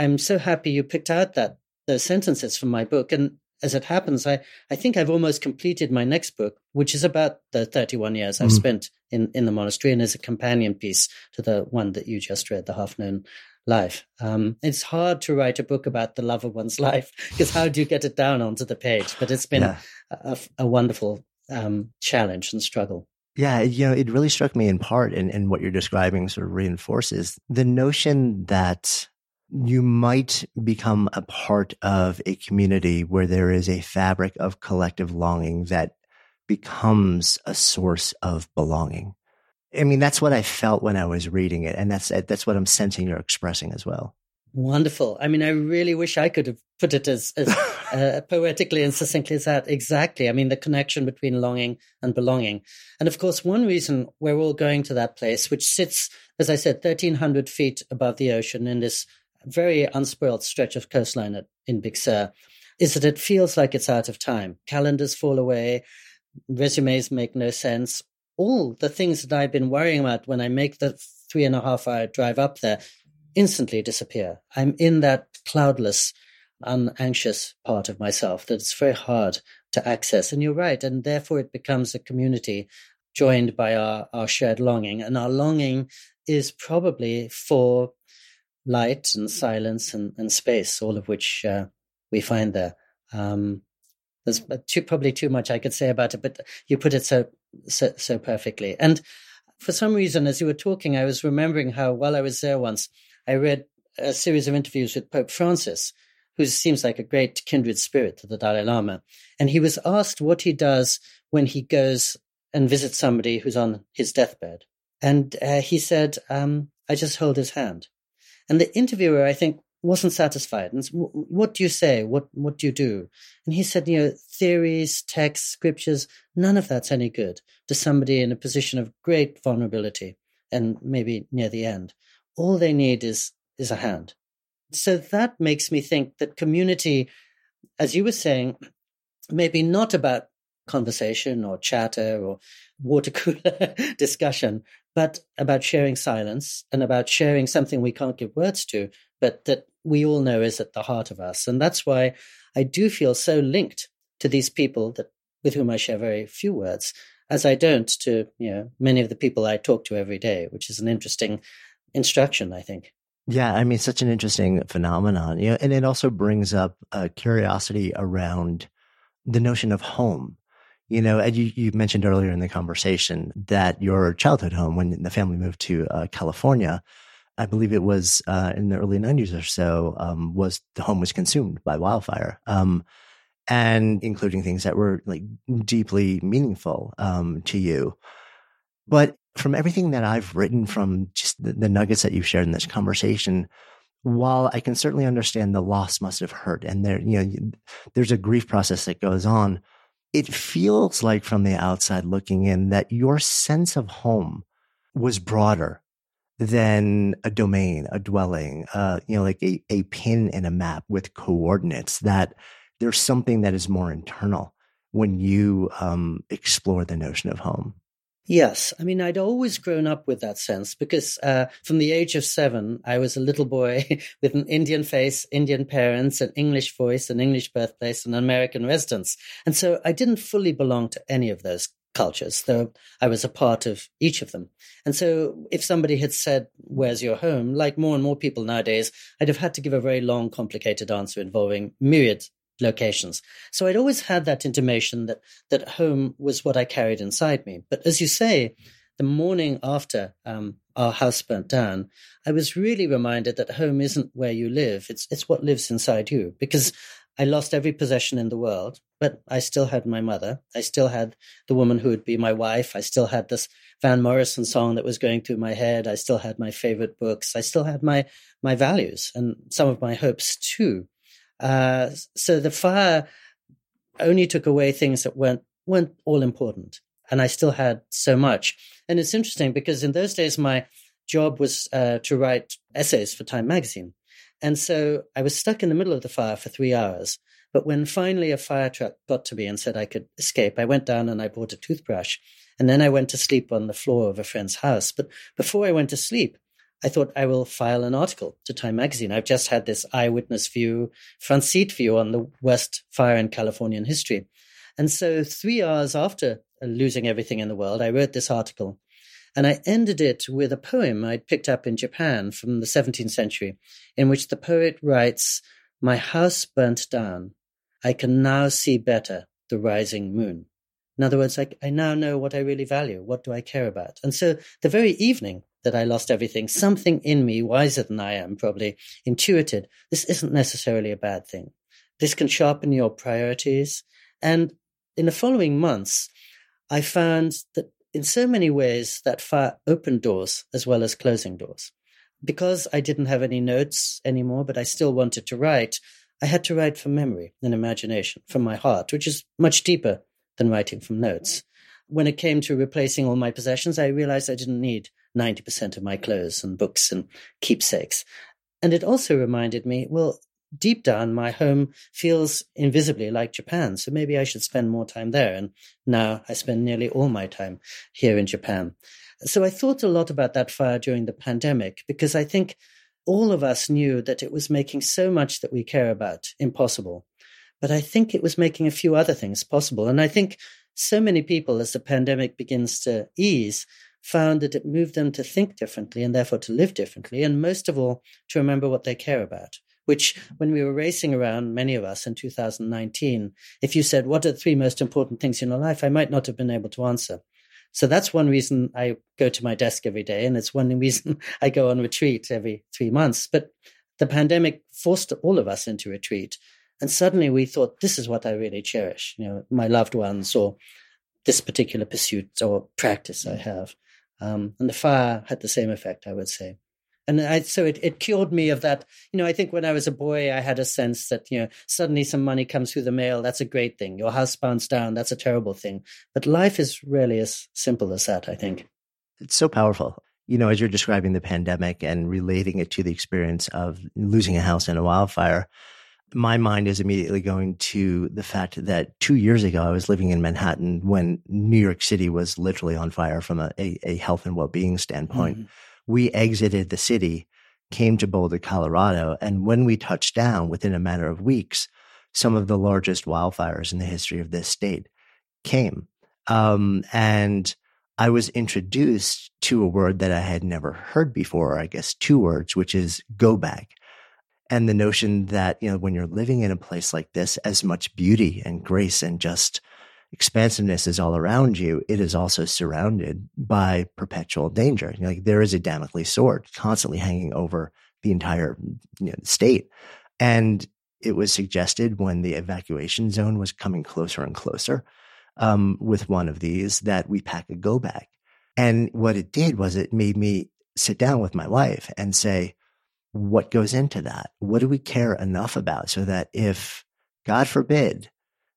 [SPEAKER 1] I'm so happy you picked out that those sentences from my book. And as it happens, I, I think I've almost completed my next book, which is about the 31 years I've mm. spent in, in the monastery and is a companion piece to the one that you just read, The Half Known Life. Um, it's hard to write a book about the love of one's life because how do you get it down onto the page? But it's been yeah. a, a, wonderful um, challenge and struggle.
[SPEAKER 2] Yeah, you know, it really struck me in part, and, and what you're describing sort of reinforces the notion that you might become a part of a community where there is a fabric of collective longing that becomes a source of belonging. I mean, that's what I felt when I was reading it, and that's that's what I'm sensing you're expressing as well.
[SPEAKER 1] Wonderful. I mean, I really wish I could have put it as, as uh, poetically and succinctly as that. Exactly. I mean, the connection between longing and belonging. And of course, one reason we're all going to that place, which sits, as I said, 1,300 feet above the ocean in this very unspoiled stretch of coastline at, in Big Sur is that it feels like it's out of time. Calendars fall away, resumes make no sense. All the things that I've been worrying about when I make the three and a half hour drive up there instantly disappear. I'm in that cloudless, unanxious part of myself that it's very hard to access. And you're right. And therefore it becomes a community joined by our, our shared longing. And our longing is probably for light and silence and, and space, all of which uh, we find there. Um, there's too, probably too much I could say about it, but you put it so, so, so perfectly. And for some reason, as you were talking, I was remembering how while I was there once, I read a series of interviews with Pope Francis, who seems like a great kindred spirit to the Dalai Lama. And he was asked what he does when he goes and visits somebody who's on his deathbed. And uh, he said, um, I just hold his hand. And the interviewer, I think, wasn't satisfied. And what do you say? What what do you do? And he said, you know, theories, texts, scriptures, none of that's any good to somebody in a position of great vulnerability and maybe near the end. All they need is is a hand. So that makes me think that community, as you were saying, maybe not about conversation or chatter or water cooler discussion, but about sharing silence and about sharing something we can't give words to, but that we all know is at the heart of us. And that's why I do feel so linked to these people that with whom I share very few words, as I don't to you know many of the people I talk to every day, which is an interesting instruction, I think.
[SPEAKER 2] Yeah, I mean, such an interesting phenomenon, you know, and it also brings up a curiosity around the notion of home you know, you, you mentioned earlier in the conversation that your childhood home, when the family moved to uh, California, I believe it was uh, in the early 90s or so, um, was the home was consumed by wildfire. Um, and including things that were like deeply meaningful um, to you. But from everything that I've written, from just the, the nuggets that you've shared in this conversation, while I can certainly understand the loss must have hurt, and there, you know, there's a grief process that goes on it feels like from the outside looking in that your sense of home was broader than a domain, a dwelling, uh, you know, like a, a pin in a map with coordinates, that there's something that is more internal when you um, explore the notion of home.
[SPEAKER 1] Yes. I mean, I'd always grown up with that sense because uh, from the age of seven, I was a little boy with an Indian face, Indian parents, an English voice, an English birthplace, and an American residence. And so I didn't fully belong to any of those cultures, though I was a part of each of them. And so if somebody had said, Where's your home? like more and more people nowadays, I'd have had to give a very long, complicated answer involving myriad locations. So I'd always had that intimation that that home was what I carried inside me. But as you say, the morning after um, our house burnt down, I was really reminded that home isn't where you live; it's it's what lives inside you. Because I lost every possession in the world, but I still had my mother. I still had the woman who would be my wife. I still had this Van Morrison song that was going through my head. I still had my favorite books. I still had my my values and some of my hopes too. Uh, so the fire only took away things that weren't weren't all important, and I still had so much. And it's interesting because in those days my job was uh, to write essays for Time magazine, and so I was stuck in the middle of the fire for three hours. But when finally a fire truck got to me and said I could escape, I went down and I bought a toothbrush. And then I went to sleep on the floor of a friend's house. But before I went to sleep, I thought I will file an article to Time magazine. I've just had this eyewitness view, front seat view on the worst fire in Californian history. And so three hours after losing everything in the world, I wrote this article. And I ended it with a poem I'd picked up in Japan from the 17th century, in which the poet writes, My house burnt down. I can now see better the rising moon. In other words, I, I now know what I really value. What do I care about? And so the very evening that I lost everything, something in me, wiser than I am, probably intuited this isn't necessarily a bad thing. This can sharpen your priorities. And in the following months, I found that in so many ways that fire opened doors as well as closing doors. Because I didn't have any notes anymore, but I still wanted to write, I had to write from memory and imagination, from my heart, which is much deeper than writing from notes. When it came to replacing all my possessions, I realized I didn't need 90% of my clothes and books and keepsakes. And it also reminded me, well, deep down, my home feels invisibly like Japan. So maybe I should spend more time there. And now I spend nearly all my time here in Japan. So I thought a lot about that fire during the pandemic because I think all of us knew that it was making so much that we care about impossible. But I think it was making a few other things possible. And I think so many people, as the pandemic begins to ease, found that it moved them to think differently and therefore to live differently, and most of all, to remember what they care about. Which, when we were racing around, many of us in 2019, if you said, What are the three most important things in your life? I might not have been able to answer. So that's one reason I go to my desk every day. And it's one reason I go on retreat every three months. But the pandemic forced all of us into retreat. And suddenly we thought, this is what I really cherish, you know, my loved ones or this particular pursuit or practice I have. Um, and the fire had the same effect, I would say. And I, so it, it cured me of that. You know, I think when I was a boy, I had a sense that, you know, suddenly some money comes through the mail. That's a great thing. Your house burns down. That's a terrible thing. But life is really as simple as that, I think.
[SPEAKER 2] It's so powerful. You know, as you're describing the pandemic and relating it to the experience of losing a house in a wildfire, my mind is immediately going to the fact that two years ago, I was living in Manhattan when New York City was literally on fire from a, a, a health and well being standpoint. Mm-hmm. We exited the city, came to Boulder, Colorado. And when we touched down within a matter of weeks, some of the largest wildfires in the history of this state came. Um, and I was introduced to a word that I had never heard before, I guess two words, which is go bag and the notion that you know when you're living in a place like this as much beauty and grace and just expansiveness is all around you it is also surrounded by perpetual danger. You know, like there is a damocles sword constantly hanging over the entire you know, state. And it was suggested when the evacuation zone was coming closer and closer um, with one of these that we pack a go bag. And what it did was it made me sit down with my wife and say what goes into that? What do we care enough about so that if, God forbid,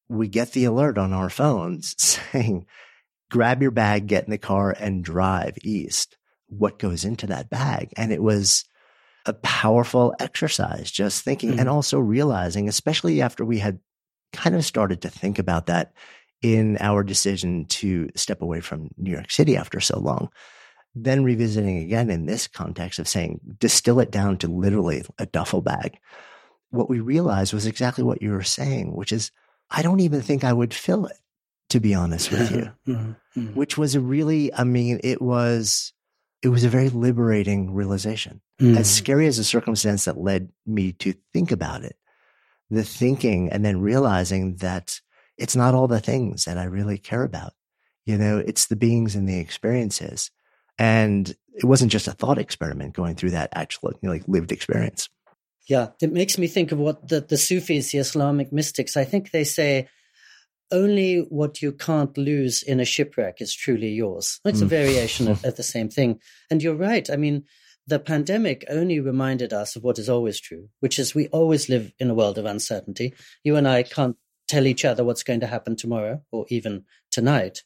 [SPEAKER 2] we get the alert on our phones saying, grab your bag, get in the car and drive east, what goes into that bag? And it was a powerful exercise, just thinking mm-hmm. and also realizing, especially after we had kind of started to think about that in our decision to step away from New York City after so long then revisiting again in this context of saying, distill it down to literally a duffel bag. What we realized was exactly what you were saying, which is, I don't even think I would fill it, to be honest with you, mm-hmm. mm-hmm. which was a really, I mean, it was, it was a very liberating realization. Mm-hmm. As scary as the circumstance that led me to think about it, the thinking and then realizing that it's not all the things that I really care about. You know, it's the beings and the experiences. And it wasn't just a thought experiment going through that actual you know, like lived experience.
[SPEAKER 1] Yeah, it makes me think of what the, the Sufis, the Islamic mystics, I think they say only what you can't lose in a shipwreck is truly yours. It's a mm. variation of, of the same thing. And you're right. I mean, the pandemic only reminded us of what is always true, which is we always live in a world of uncertainty. You and I can't tell each other what's going to happen tomorrow or even tonight.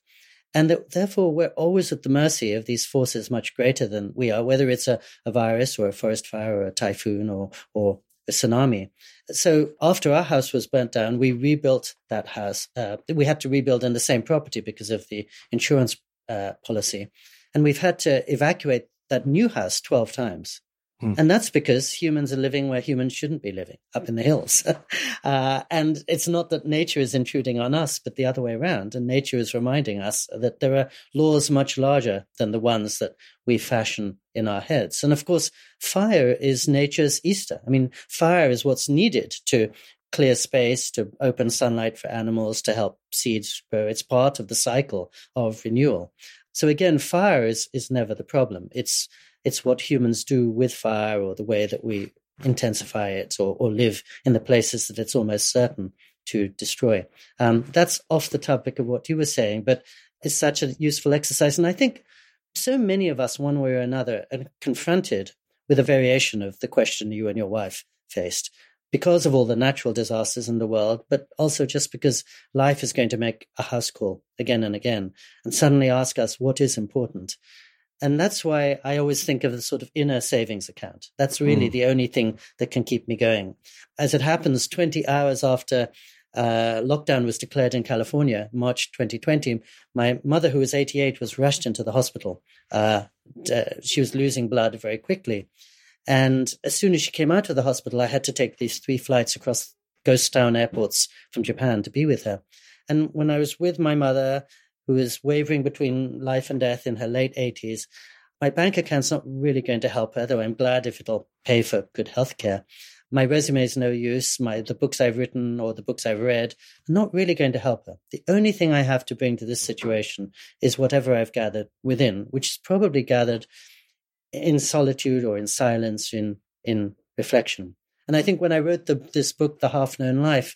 [SPEAKER 1] And that, therefore, we're always at the mercy of these forces much greater than we are, whether it's a, a virus or a forest fire or a typhoon or, or a tsunami. So after our house was burnt down, we rebuilt that house. Uh, we had to rebuild in the same property because of the insurance uh, policy. And we've had to evacuate that new house 12 times. Hmm. And that's because humans are living where humans shouldn't be living, up in the hills. uh, and it's not that nature is intruding on us, but the other way around. And nature is reminding us that there are laws much larger than the ones that we fashion in our heads. And of course, fire is nature's Easter. I mean, fire is what's needed to clear space, to open sunlight for animals, to help seeds grow. It's part of the cycle of renewal. So again, fire is, is never the problem. It's it's what humans do with fire or the way that we intensify it or, or live in the places that it's almost certain to destroy. Um, that's off the topic of what you were saying, but it's such a useful exercise. And I think so many of us, one way or another, are confronted with a variation of the question you and your wife faced because of all the natural disasters in the world, but also just because life is going to make a house call again and again and suddenly ask us what is important. And that's why I always think of the sort of inner savings account. That's really mm. the only thing that can keep me going. As it happens, 20 hours after uh, lockdown was declared in California, March 2020, my mother, who was 88, was rushed into the hospital. Uh, uh, she was losing blood very quickly. And as soon as she came out of the hospital, I had to take these three flights across ghost town airports from Japan to be with her. And when I was with my mother, who is wavering between life and death in her late 80s. My bank account's not really going to help her, though I'm glad if it'll pay for good health care. My resume is no use. My the books I've written or the books I've read are not really going to help her. The only thing I have to bring to this situation is whatever I've gathered within, which is probably gathered in solitude or in silence, in in reflection. And I think when I wrote the, this book, The Half Known Life,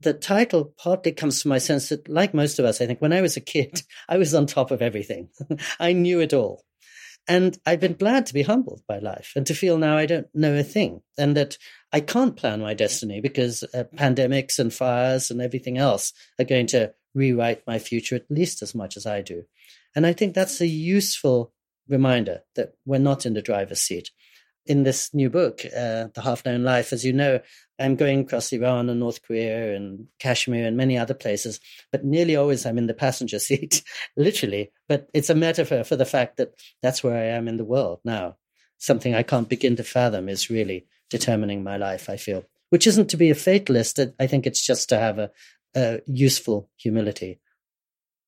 [SPEAKER 1] the title partly comes from my sense that, like most of us, I think when I was a kid, I was on top of everything. I knew it all. And I've been glad to be humbled by life and to feel now I don't know a thing and that I can't plan my destiny because uh, pandemics and fires and everything else are going to rewrite my future at least as much as I do. And I think that's a useful reminder that we're not in the driver's seat in this new book, uh, The Half Known Life, as you know, I'm going across Iran and North Korea and Kashmir and many other places, but nearly always I'm in the passenger seat, literally. But it's a metaphor for the fact that that's where I am in the world now. Something I can't begin to fathom is really determining my life, I feel, which isn't to be a fatalist. I think it's just to have a, a useful humility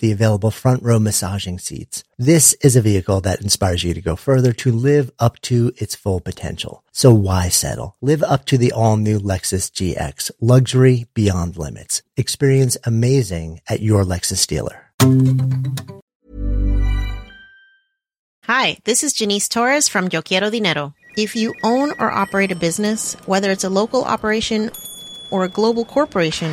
[SPEAKER 2] the available front row massaging seats. This is a vehicle that inspires you to go further to live up to its full potential. So why settle? Live up to the all new Lexus GX, luxury beyond limits. Experience amazing at your Lexus dealer.
[SPEAKER 8] Hi, this is Janice Torres from Yo Quiero Dinero. If you own or operate a business, whether it's a local operation or a global corporation,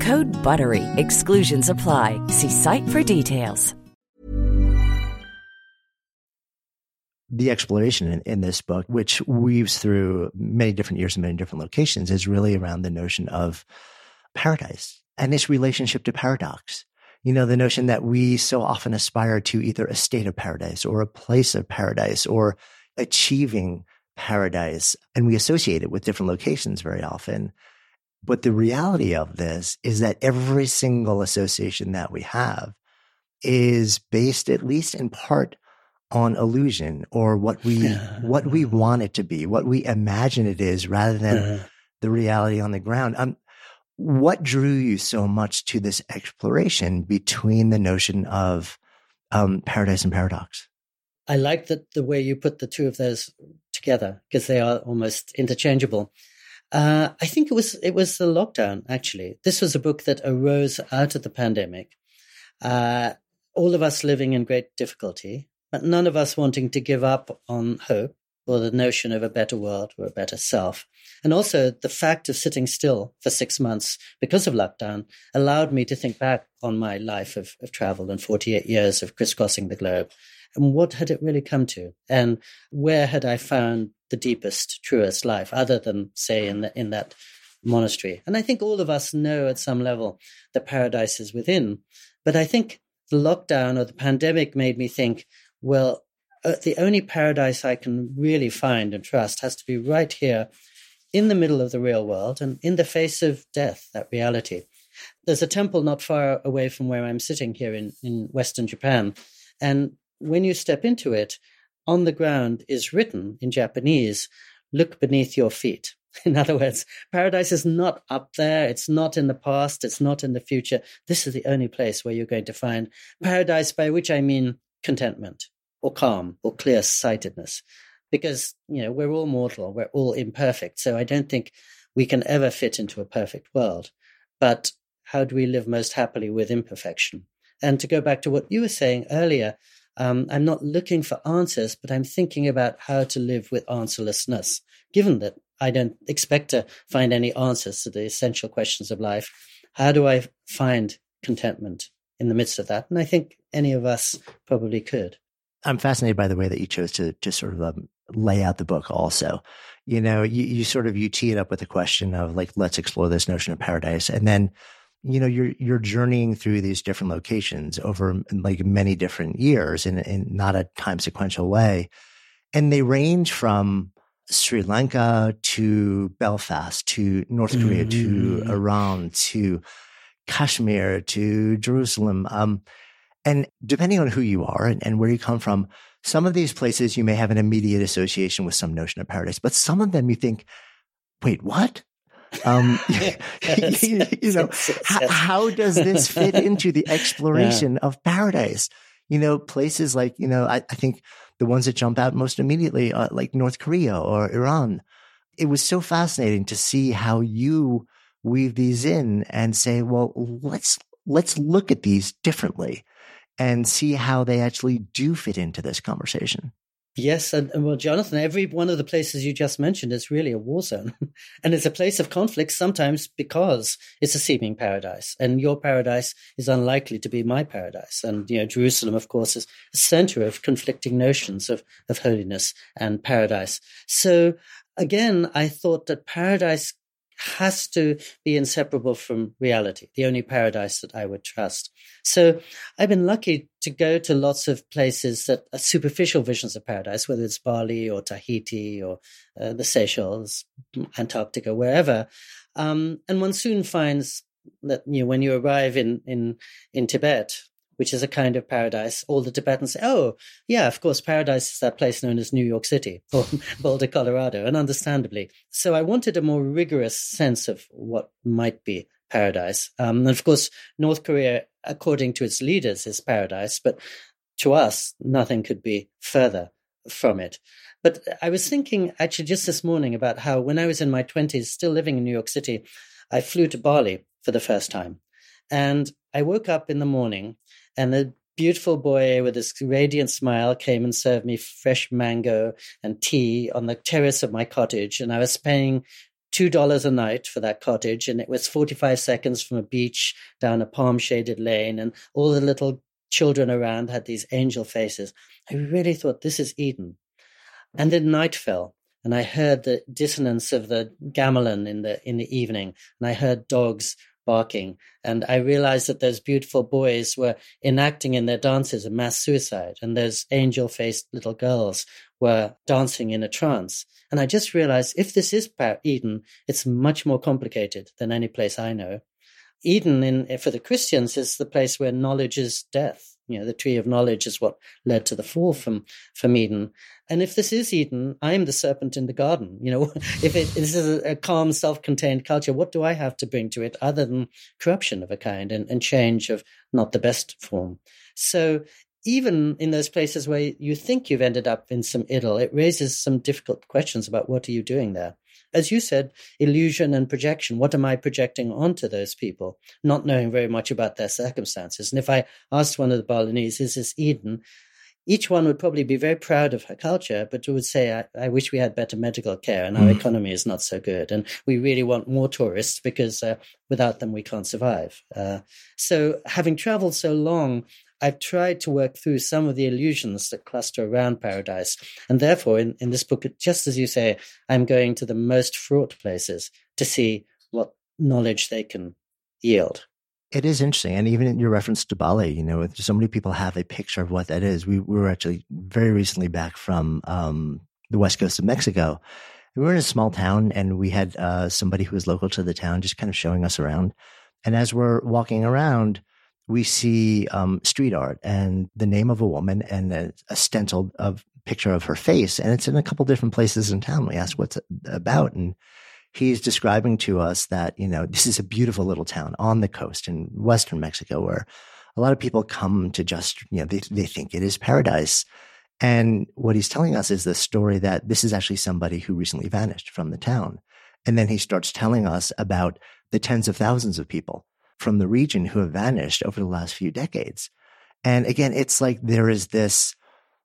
[SPEAKER 9] Code BUTTERY. Exclusions apply. See site for details.
[SPEAKER 2] The exploration in, in, this book, which weaves through many different years and many different locations, is really around the notion of paradise and its relationship to paradox. You know, the notion that we so often aspire to either a state of paradise or a place of paradise or achieving paradise, and we associate it with different locations very often. But the reality of this is that every single association that we have is based, at least in part, on illusion or what we what we want it to be, what we imagine it is, rather than uh-huh. the reality on the ground. Um, what drew you so much to this exploration between the notion of um, paradise and paradox?
[SPEAKER 1] I like that the way you put the two of those together because they are almost interchangeable. Uh, I think it was it was the lockdown. Actually, this was a book that arose out of the pandemic. Uh, all of us living in great difficulty, but none of us wanting to give up on hope or the notion of a better world or a better self. And also the fact of sitting still for six months because of lockdown allowed me to think back on my life of, of travel and 48 years of crisscrossing the globe. And what had it really come to? And where had I found the deepest, truest life, other than say in the, in that monastery. And I think all of us know at some level that paradise is within. But I think the lockdown or the pandemic made me think, well, uh, the only paradise I can really find and trust has to be right here in the middle of the real world and in the face of death, that reality. There's a temple not far away from where I'm sitting here in, in Western Japan. And when you step into it, on the ground is written in Japanese, look beneath your feet. In other words, paradise is not up there. It's not in the past. It's not in the future. This is the only place where you're going to find paradise, by which I mean contentment or calm or clear sightedness. Because, you know, we're all mortal. We're all imperfect. So I don't think we can ever fit into a perfect world. But how do we live most happily with imperfection? And to go back to what you were saying earlier, um, I'm not looking for answers, but I'm thinking about how to live with answerlessness, given that I don't expect to find any answers to the essential questions of life. How do I find contentment in the midst of that? And I think any of us probably could.
[SPEAKER 2] I'm fascinated by the way that you chose to to sort of um, lay out the book. Also, you know, you, you sort of you tee it up with the question of like, let's explore this notion of paradise, and then you know you're you're journeying through these different locations over like many different years in in not a time sequential way and they range from Sri Lanka to Belfast to North Korea mm-hmm. to Iran to Kashmir to Jerusalem um, and depending on who you are and, and where you come from some of these places you may have an immediate association with some notion of paradise but some of them you think wait what um, you, you, know, how, how, does this fit into the exploration yeah. of paradise? You know, places like, you know, I, I think the ones that jump out most immediately, are like North Korea or Iran. It was so fascinating to see how you weave these in and say, well, let's, let's look at these differently and see how they actually do fit into this conversation.
[SPEAKER 1] Yes, and, and, well, Jonathan, every one of the places you just mentioned is really a war zone, and it's a place of conflict sometimes because it's a seeming paradise, and your paradise is unlikely to be my paradise. And you know, Jerusalem, of course, is a center of conflicting notions of of holiness and paradise. So again, I thought that paradise has to be inseparable from reality, the only paradise that I would trust. So I've been lucky to go to lots of places that are superficial visions of paradise, whether it's Bali or Tahiti or uh, the Seychelles, Antarctica, wherever. Um, and one soon finds that you know, when you arrive in, in, in Tibet, which is a kind of paradise, all the Tibetans say, oh, yeah, of course, paradise is that place known as New York City or Boulder, Colorado, and understandably. So I wanted a more rigorous sense of what might be paradise. Um, and of course, North Korea, according to its leaders, is paradise, but to us, nothing could be further from it. But I was thinking actually just this morning about how when I was in my 20s, still living in New York City, I flew to Bali for the first time. And I woke up in the morning and a beautiful boy with his radiant smile came and served me fresh mango and tea on the terrace of my cottage. And I was paying $2 a night for that cottage. And it was 45 seconds from a beach down a palm shaded lane. And all the little children around had these angel faces. I really thought this is Eden. And then night fell and I heard the dissonance of the gamelan in the in the evening, and I heard dogs barking. And I realized that those beautiful boys were enacting in their dances a mass suicide, and those angel faced little girls were dancing in a trance. And I just realized if this is Eden, it's much more complicated than any place I know. Eden, in, for the Christians, is the place where knowledge is death. You know, the tree of knowledge is what led to the fall from, from Eden. And if this is Eden, I am the serpent in the garden. You know, if it, this is a, calm, self-contained culture, what do I have to bring to it other than corruption of a kind and, and change of not the best form? So even in those places where you think you've ended up in some idyll, it raises some difficult questions about what are you doing there as you said, illusion and projection. What am I projecting onto those people, not knowing very much about their circumstances? And if I asked one of the Balinese, is this Eden? Each one would probably be very proud of her culture, but would say, I, I wish we had better medical care and our mm. economy is not so good. And we really want more tourists because uh, without them, we can't survive. Uh, so having traveled so long, I've tried to work through some of the illusions that cluster around paradise. And therefore, in, in this book, just as you say, I'm going to the most fraught places to see what knowledge they can yield.
[SPEAKER 2] It is interesting. And even in your reference to Bali, you know, so many people have a picture of what that is. We, we were actually very recently back from um, the west coast of Mexico. We were in a small town and we had uh, somebody who was local to the town just kind of showing us around. And as we're walking around, we see um, street art and the name of a woman and a, a stenciled of picture of her face. And it's in a couple different places in town. We ask what's about. And he's describing to us that, you know, this is a beautiful little town on the coast in Western Mexico where a lot of people come to just, you know, they, they think it is paradise. And what he's telling us is the story that this is actually somebody who recently vanished from the town. And then he starts telling us about the tens of thousands of people from the region who have vanished over the last few decades. And again, it's like there is this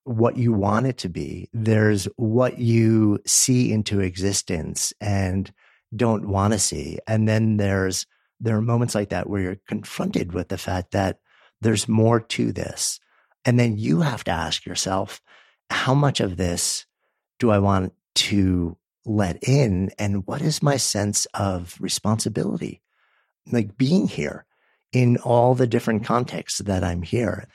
[SPEAKER 2] what you want it to be. There's what you see into existence and don't want to see. And then there's, there are moments like that where you're confronted with the fact that there's more to this. And then you have to ask yourself, how much of this do I want to let in? And what is my sense of responsibility? Like being here in all the different contexts that I'm here.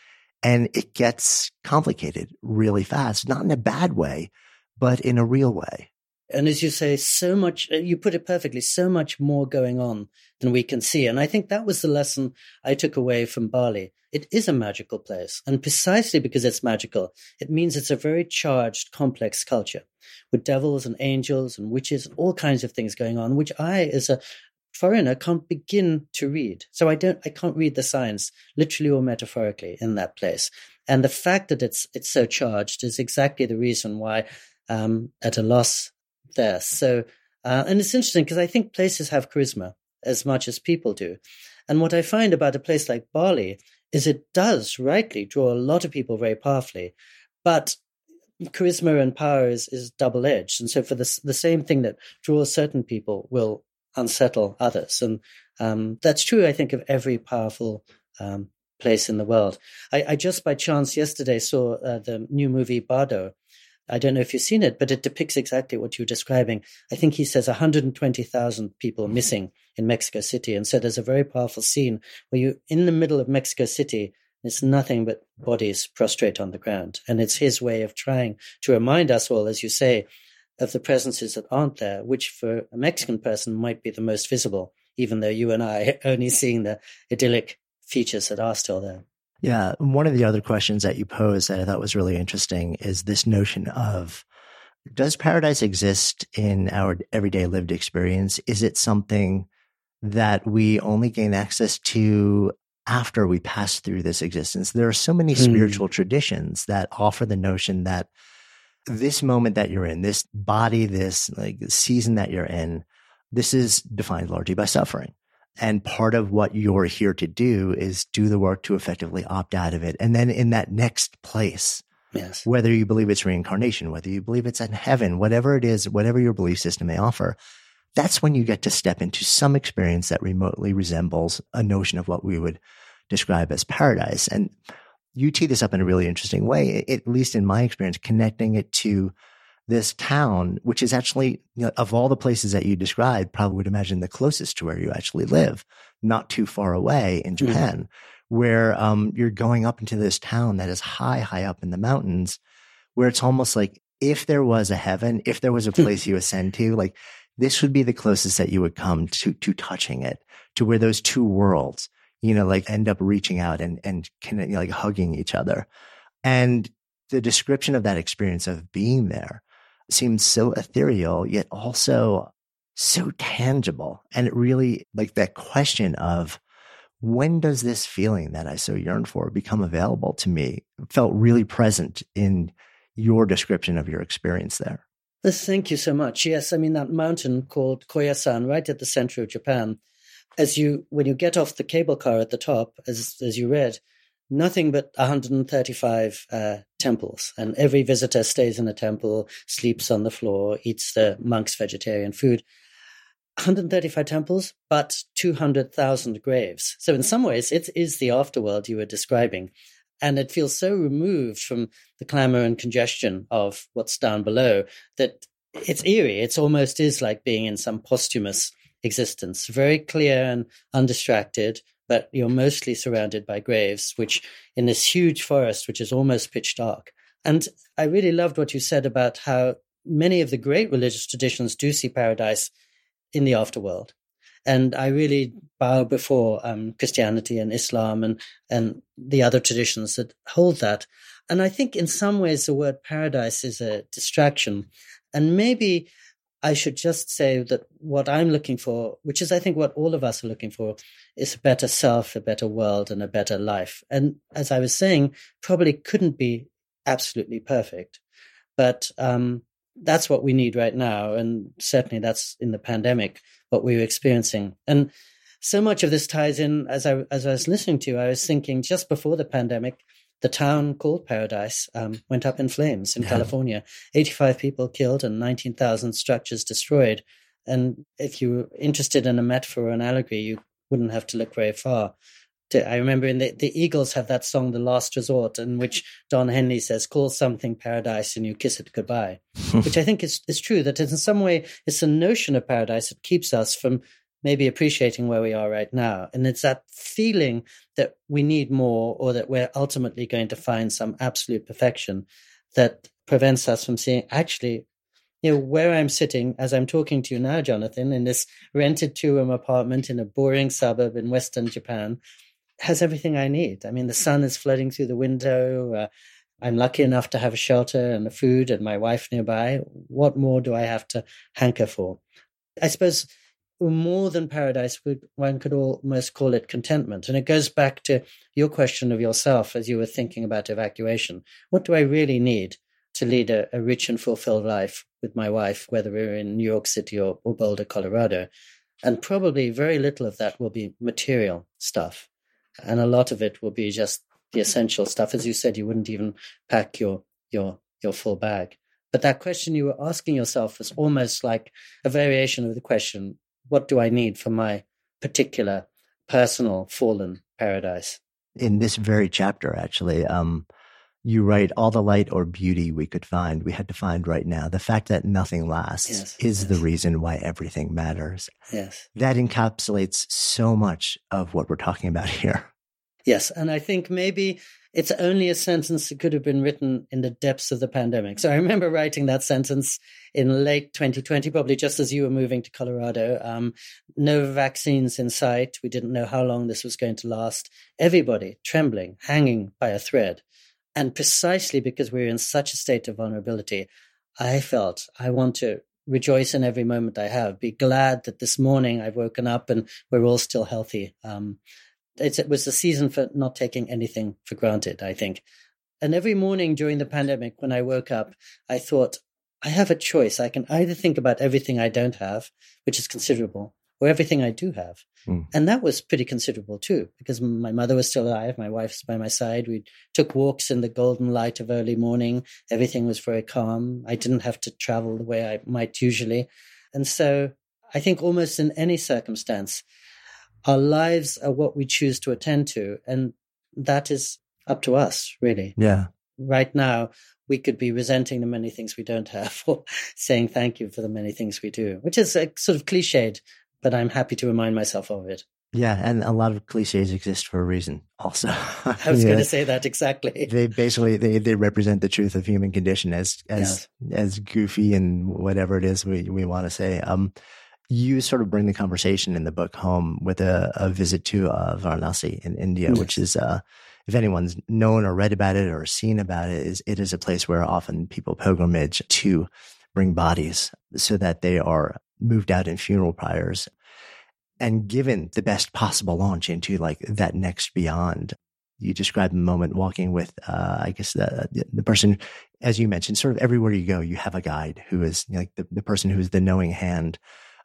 [SPEAKER 2] And it gets complicated really fast, not in a bad way, but in a real way.
[SPEAKER 1] And as you say, so much, uh, you put it perfectly, so much more going on than we can see. And I think that was the lesson I took away from Bali. It is a magical place. And precisely because it's magical, it means it's a very charged, complex culture with devils and angels and witches and all kinds of things going on, which I, as a foreigner can't begin to read. So I don't, I can't read the signs literally or metaphorically in that place. And the fact that it's, it's so charged is exactly the reason why um, at a loss there. So, uh, and it's interesting because I think places have charisma as much as people do. And what I find about a place like Bali is it does rightly draw a lot of people very powerfully, but charisma and power is, is double edged. And so for the, the same thing that draws certain people will unsettle others. And um, that's true, I think, of every powerful um, place in the world. I, I, just by chance yesterday saw uh, the new movie Bardo, I don't know if you've seen it, but it depicts exactly what you're describing. I think he says 120,000 people missing in Mexico City. And so there's a very powerful scene where you're in the middle of Mexico City. It's nothing but bodies prostrate on the ground. And it's his way of trying to remind us all, as you say, of the presences that aren't there, which for a Mexican person might be the most visible, even though you and I are only seeing the idyllic features that are still there.
[SPEAKER 2] Yeah. One of the other questions that you posed that I thought was really interesting is this notion of does paradise exist in our everyday lived experience? Is it something that we only gain access to after we pass through this existence? There are so many mm. spiritual traditions that offer the notion that this moment that you're in, this body, this like season that you're in, this is defined largely by suffering. And part of what you're here to do is do the work to effectively opt out of it. And then in that next place,
[SPEAKER 1] yes.
[SPEAKER 2] whether you believe it's reincarnation, whether you believe it's in heaven, whatever it is, whatever your belief system may offer, that's when you get to step into some experience that remotely resembles a notion of what we would describe as paradise. And you tee this up in a really interesting way, at least in my experience, connecting it to this town, which is actually, you know, of all the places that you described, probably would imagine the closest to where you actually live, not too far away in hmm. Japan, mm. where um, you're going up into this town that is high, high up in the mountains, where it's almost like if there was a heaven, if there was a hmm. place you ascend to, like this would be the closest that you would come to to touching it, to where those two worlds, you know, like end up reaching out and and like hugging each other, and the description of that experience of being there seems so ethereal, yet also so tangible. And it really, like that question of when does this feeling that I so yearn for become available to me felt really present in your description of your experience there.
[SPEAKER 1] Thank you so much. Yes, I mean that mountain called Koyasan, right at the center of Japan. As you, when you get off the cable car at the top, as as you read, nothing but 135 uh, temples, and every visitor stays in a temple, sleeps on the floor, eats the monks' vegetarian food. 135 temples, but 200,000 graves. So in some ways, it is the afterworld you were describing. And it feels so removed from the clamor and congestion of what's down below that it's eerie. It almost is like being in some posthumous existence, very clear and undistracted, but you're mostly surrounded by graves, which in this huge forest, which is almost pitch dark. And I really loved what you said about how many of the great religious traditions do see paradise in the afterworld. And I really bow before um, Christianity and Islam and, and the other traditions that hold that. And I think in some ways the word paradise is a distraction. And maybe I should just say that what I'm looking for, which is I think what all of us are looking for, is a better self, a better world, and a better life. And as I was saying, probably couldn't be absolutely perfect, but um, that's what we need right now, and certainly that's in the pandemic what we were experiencing. And so much of this ties in as I as I was listening to you, I was thinking just before the pandemic the town called Paradise um, went up in flames in yeah. California. 85 people killed and 19,000 structures destroyed. And if you were interested in a metaphor or an allegory, you wouldn't have to look very far. I remember in the, the Eagles have that song, The Last Resort, in which Don Henley says, call something paradise and you kiss it goodbye, which I think is, is true, that in some way it's a notion of paradise that keeps us from maybe appreciating where we are right now. And it's that feeling that we need more or that we're ultimately going to find some absolute perfection that prevents us from seeing actually, you know, where I'm sitting as I'm talking to you now, Jonathan, in this rented two room apartment in a boring suburb in Western Japan has everything I need. I mean, the sun is flooding through the window. Uh, I'm lucky enough to have a shelter and a food and my wife nearby. What more do I have to hanker for? I suppose more than paradise, one could almost call it contentment. And it goes back to your question of yourself as you were thinking about evacuation. What do I really need to lead a, a rich and fulfilled life with my wife, whether we're in New York City or, or Boulder, Colorado? And probably very little of that will be material stuff. And a lot of it will be just the essential stuff. As you said, you wouldn't even pack your, your, your full bag. But that question you were asking yourself was almost like a variation of the question what do I need for my particular personal fallen paradise?
[SPEAKER 2] In this very chapter, actually, um, You write all the light or beauty we could find, we had to find right now. The fact that nothing lasts
[SPEAKER 1] Yes,
[SPEAKER 2] is
[SPEAKER 1] yes.
[SPEAKER 2] the reason why everything matters.
[SPEAKER 1] Yes.
[SPEAKER 2] That encapsulates so much of what we're talking about here.
[SPEAKER 1] Yes. And I think maybe it's only a sentence that could have been written in the depths of the pandemic. So I remember writing that sentence in late 2020, probably just as you were moving to Colorado. Um, no vaccines in sight. We didn't know how long this was going to last. Everybody trembling, hanging by a thread. And precisely because we were in such a state of vulnerability, I felt I want to rejoice in every moment I have, be glad that this morning I've woken up and we're all still healthy. Um, it was a season for not taking anything for granted, I think. And every morning during the pandemic, when I woke up, I thought, I have a choice. I can either think about everything I don't have, which is considerable, or everything I do have.
[SPEAKER 2] Mm.
[SPEAKER 1] And that was pretty considerable too, because my mother was still alive. My wife's by my side. We took walks in the golden light of early morning. Everything was very calm. I didn't have to travel the way I might usually. And so I think almost in any circumstance, our lives are what we choose to attend to. And that is up to us, really.
[SPEAKER 2] Yeah.
[SPEAKER 1] Right now, we could be resenting the many things we don't have or saying thank you for the many things we do, which is uh, sort of cliched, but I'm happy to remind myself of it.
[SPEAKER 2] Yeah. And a lot of cliches exist for a reason also.
[SPEAKER 1] I was
[SPEAKER 2] Yeah.
[SPEAKER 1] going to say that exactly.
[SPEAKER 2] They basically they, they represent the truth of human condition as as as goofy and whatever it is we, we want to say. Um you sort of bring the conversation in the book home with a, a visit to uh, Varanasi in India,
[SPEAKER 1] Yes.
[SPEAKER 2] which is uh if anyone's known or read about it or seen about it, is it is a place where often people pilgrimage to bring bodies so that they are moved out in funeral pyres and given the best possible launch into like that next beyond. You described a moment walking with, uh, I guess the, the person, as you mentioned, sort of everywhere you go, you have a guide who is like the, the person who is the knowing hand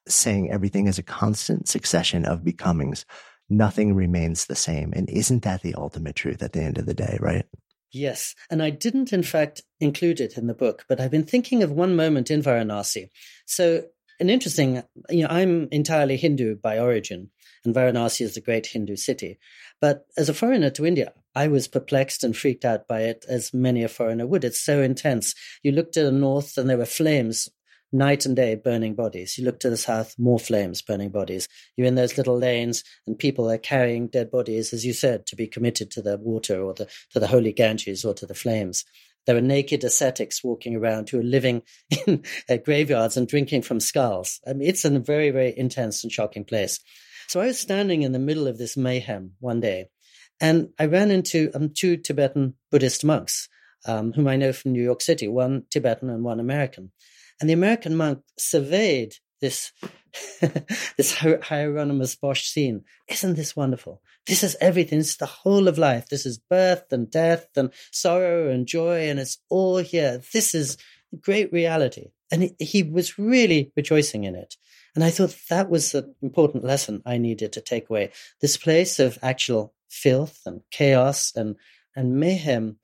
[SPEAKER 2] saying everything is a constant succession of becomings. Nothing remains the same. And isn't that the ultimate truth at the end of the day, right?
[SPEAKER 1] Yes. And I didn't, in fact, include it in the book, but I've been thinking of one moment in Varanasi. So, an interesting, you know, I'm entirely Hindu by origin, and Varanasi is the great Hindu city. But as a foreigner to India, I was perplexed and freaked out by it, as many a foreigner would. It's so intense. You looked to the north, and there were flames night and day burning bodies. You look to the south, more flames burning bodies. You're in those little lanes, and people are carrying dead bodies, as you said, to be committed to the water or the, to the holy Ganges or to the flames. There are naked ascetics walking around who are living in uh, graveyards and drinking from skulls. I mean, it's a very, very intense and shocking place. So I was standing in the middle of this mayhem one day, and I ran into um, two Tibetan Buddhist monks, um, whom I know from New York City, one Tibetan and one American. And the American monk surveyed this this Hieronymus Bosch scene. Isn't this wonderful? This is everything. This is the whole of life. This is birth and death and sorrow and joy, and it's all here. This is great reality. And he, he was really rejoicing in it. And I thought that was an important lesson I needed to take away. This place of actual filth and chaos and, and mayhem,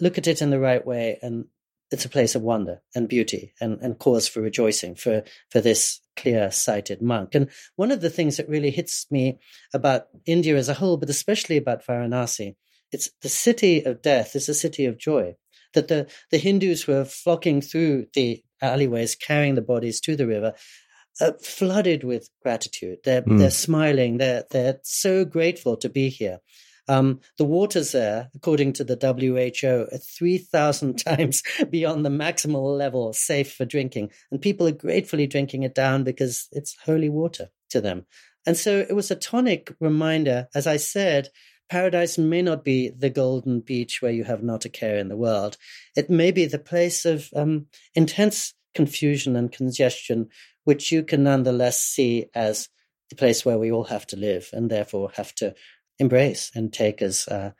[SPEAKER 1] look at it in the right way and it's a place of wonder and beauty and, and cause for rejoicing for, for this clear sighted monk. And one of the things that really hits me about India as a whole, but especially about Varanasi, it's the city of death is a city of joy. That the, the Hindus who are flocking through the alleyways, carrying the bodies to the river, are flooded with gratitude. They're,
[SPEAKER 2] Mm.
[SPEAKER 1] they're smiling. They're, they're so grateful to be here. Um, the waters there, according to the WHO, are 3,000 times beyond the maximal level safe for drinking. And people are gratefully drinking it down because it's holy water to them. And so it was a tonic reminder, as I said, paradise may not be the golden beach where you have not a care in the world. It may be the place of um, intense confusion and congestion, which you can nonetheless see as the place where we all have to live and therefore have to embrace and take as uh,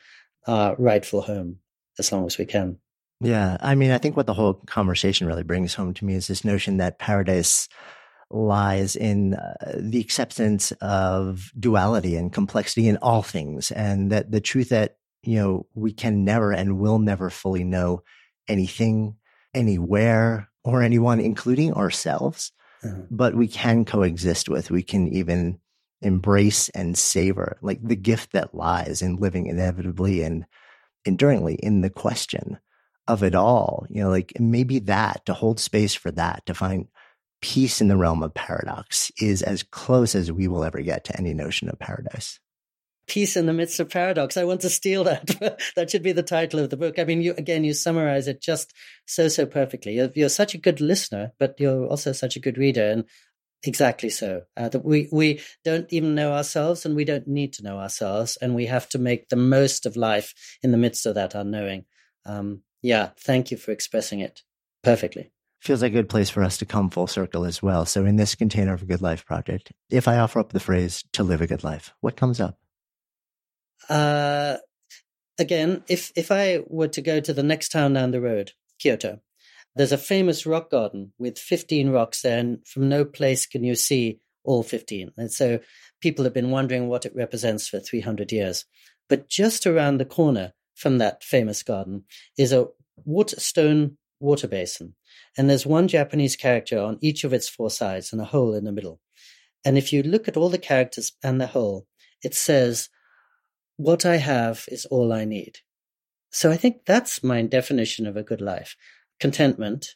[SPEAKER 1] our rightful home as long as we can.
[SPEAKER 2] Yeah. I mean, I think what the whole conversation really brings home to me is this notion that paradise lies in uh, the acceptance of duality and complexity in all things. And that the truth that, you know, we can never and will never fully know anything, anywhere, or anyone, including ourselves,
[SPEAKER 1] Uh-huh.
[SPEAKER 2] but we can coexist with, we can even embrace and savor like the gift that lies in living inevitably and enduringly in the question of it all. You know, like maybe that to hold space for that, to find peace in the realm of paradox is as close as we will ever get to any notion of paradise.
[SPEAKER 1] Peace in the midst of paradox. I want to steal that. that should be the title of the book. I mean, you again, you summarize it just so so perfectly. You're, you're such a good listener, but you're also such a good reader, and exactly so. Uh, that we we don't even know ourselves, and we don't need to know ourselves, and we have to make the most of life in the midst of that unknowing. Um, yeah, thank you for expressing it perfectly
[SPEAKER 2] feels like a good place for us to come full circle as well. So, in this container of a good life project, if I offer up the phrase to live a good life, what comes up?
[SPEAKER 1] Uh, again, if, if I were to go to the next town down the road, Kyoto, there's a famous rock garden with 15 rocks there, and from no place can you see all 15. And so people have been wondering what it represents for 300 years. But just around the corner from that famous garden is a water, stone water basin. And there's one Japanese character on each of its four sides and a hole in the middle. And if you look at all the characters and the hole, it says, What I have is all I need. So I think that's my definition of a good life contentment,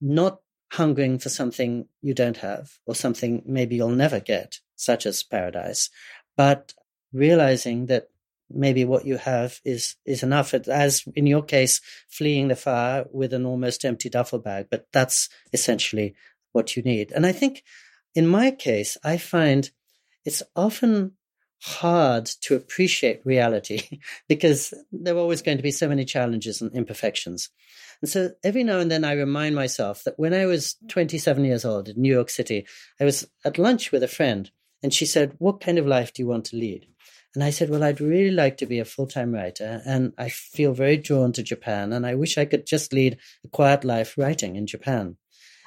[SPEAKER 1] not hungering for something you don't have or something maybe you'll never get, such as paradise, but realizing that maybe what you have is is enough. As in your case, fleeing the fire with an almost empty duffel bag, but that's essentially what you need. And I think in my case, I find it's often hard to appreciate reality because there are always going to be so many challenges and imperfections. And so every now and then I remind myself that when I was 27 years old in New York City, I was at lunch with a friend and she said, What kind of life do you want to lead? And I said, Well, I'd really like to be a full time writer. And I feel very drawn to Japan. And I wish I could just lead a quiet life writing in Japan.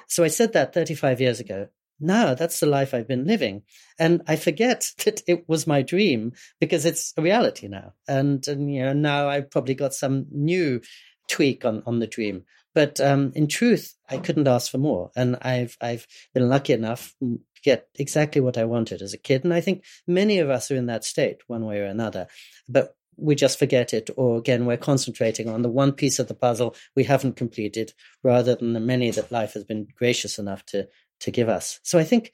[SPEAKER 1] So I said that 35 years ago. Now that's the life I've been living. And I forget that it was my dream because it's a reality now. And, and you know, now I've probably got some new tweak on, on the dream. But um, in truth, I couldn't ask for more. And I've, I've been lucky enough to get exactly what I wanted as a kid. And I think many of us are in that state one way or another. But we just forget it, or again, we're concentrating on the one piece of the puzzle we haven't completed rather than the many that life has been gracious enough to, to give us. So I think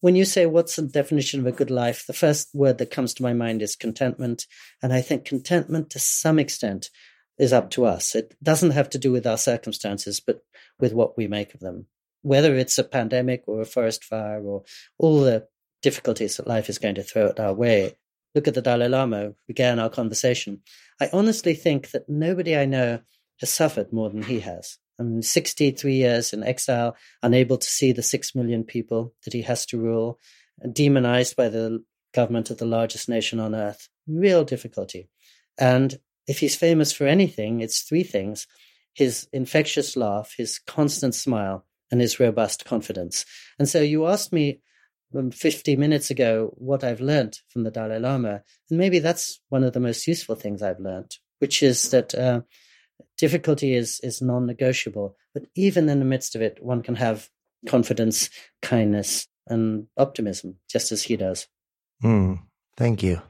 [SPEAKER 1] when you say what's the definition of a good life, the first word that comes to my mind is contentment. And I think contentment to some extent is up to us. It doesn't have to do with our circumstances, but with what we make of them whether it's a pandemic or a forest fire or all the difficulties that life is going to throw at our way. Look at the Dalai Lama, began our conversation. I honestly think that nobody I know has suffered more than he has. I'm 63 years in exile, unable to see the six million people that he has to rule, demonized by the government of the largest nation on earth. Real difficulty. And if he's famous for anything, it's three things his infectious laugh, his constant smile, and his robust confidence. And so you asked me um, 50 minutes ago what I've learned from the Dalai Lama. And maybe that's one of the most useful things I've learned, which is that uh, difficulty is, is non negotiable. But even in the midst of it, one can have confidence, kindness, and optimism, just as he does.
[SPEAKER 2] Mm, thank you.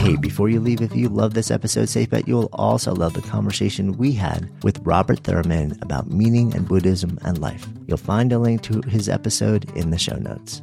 [SPEAKER 2] Hey, before you leave, if you love this episode, safe bet you'll also love the conversation we had with Robert Thurman about meaning and Buddhism and life. You'll find a link to his episode in the show notes.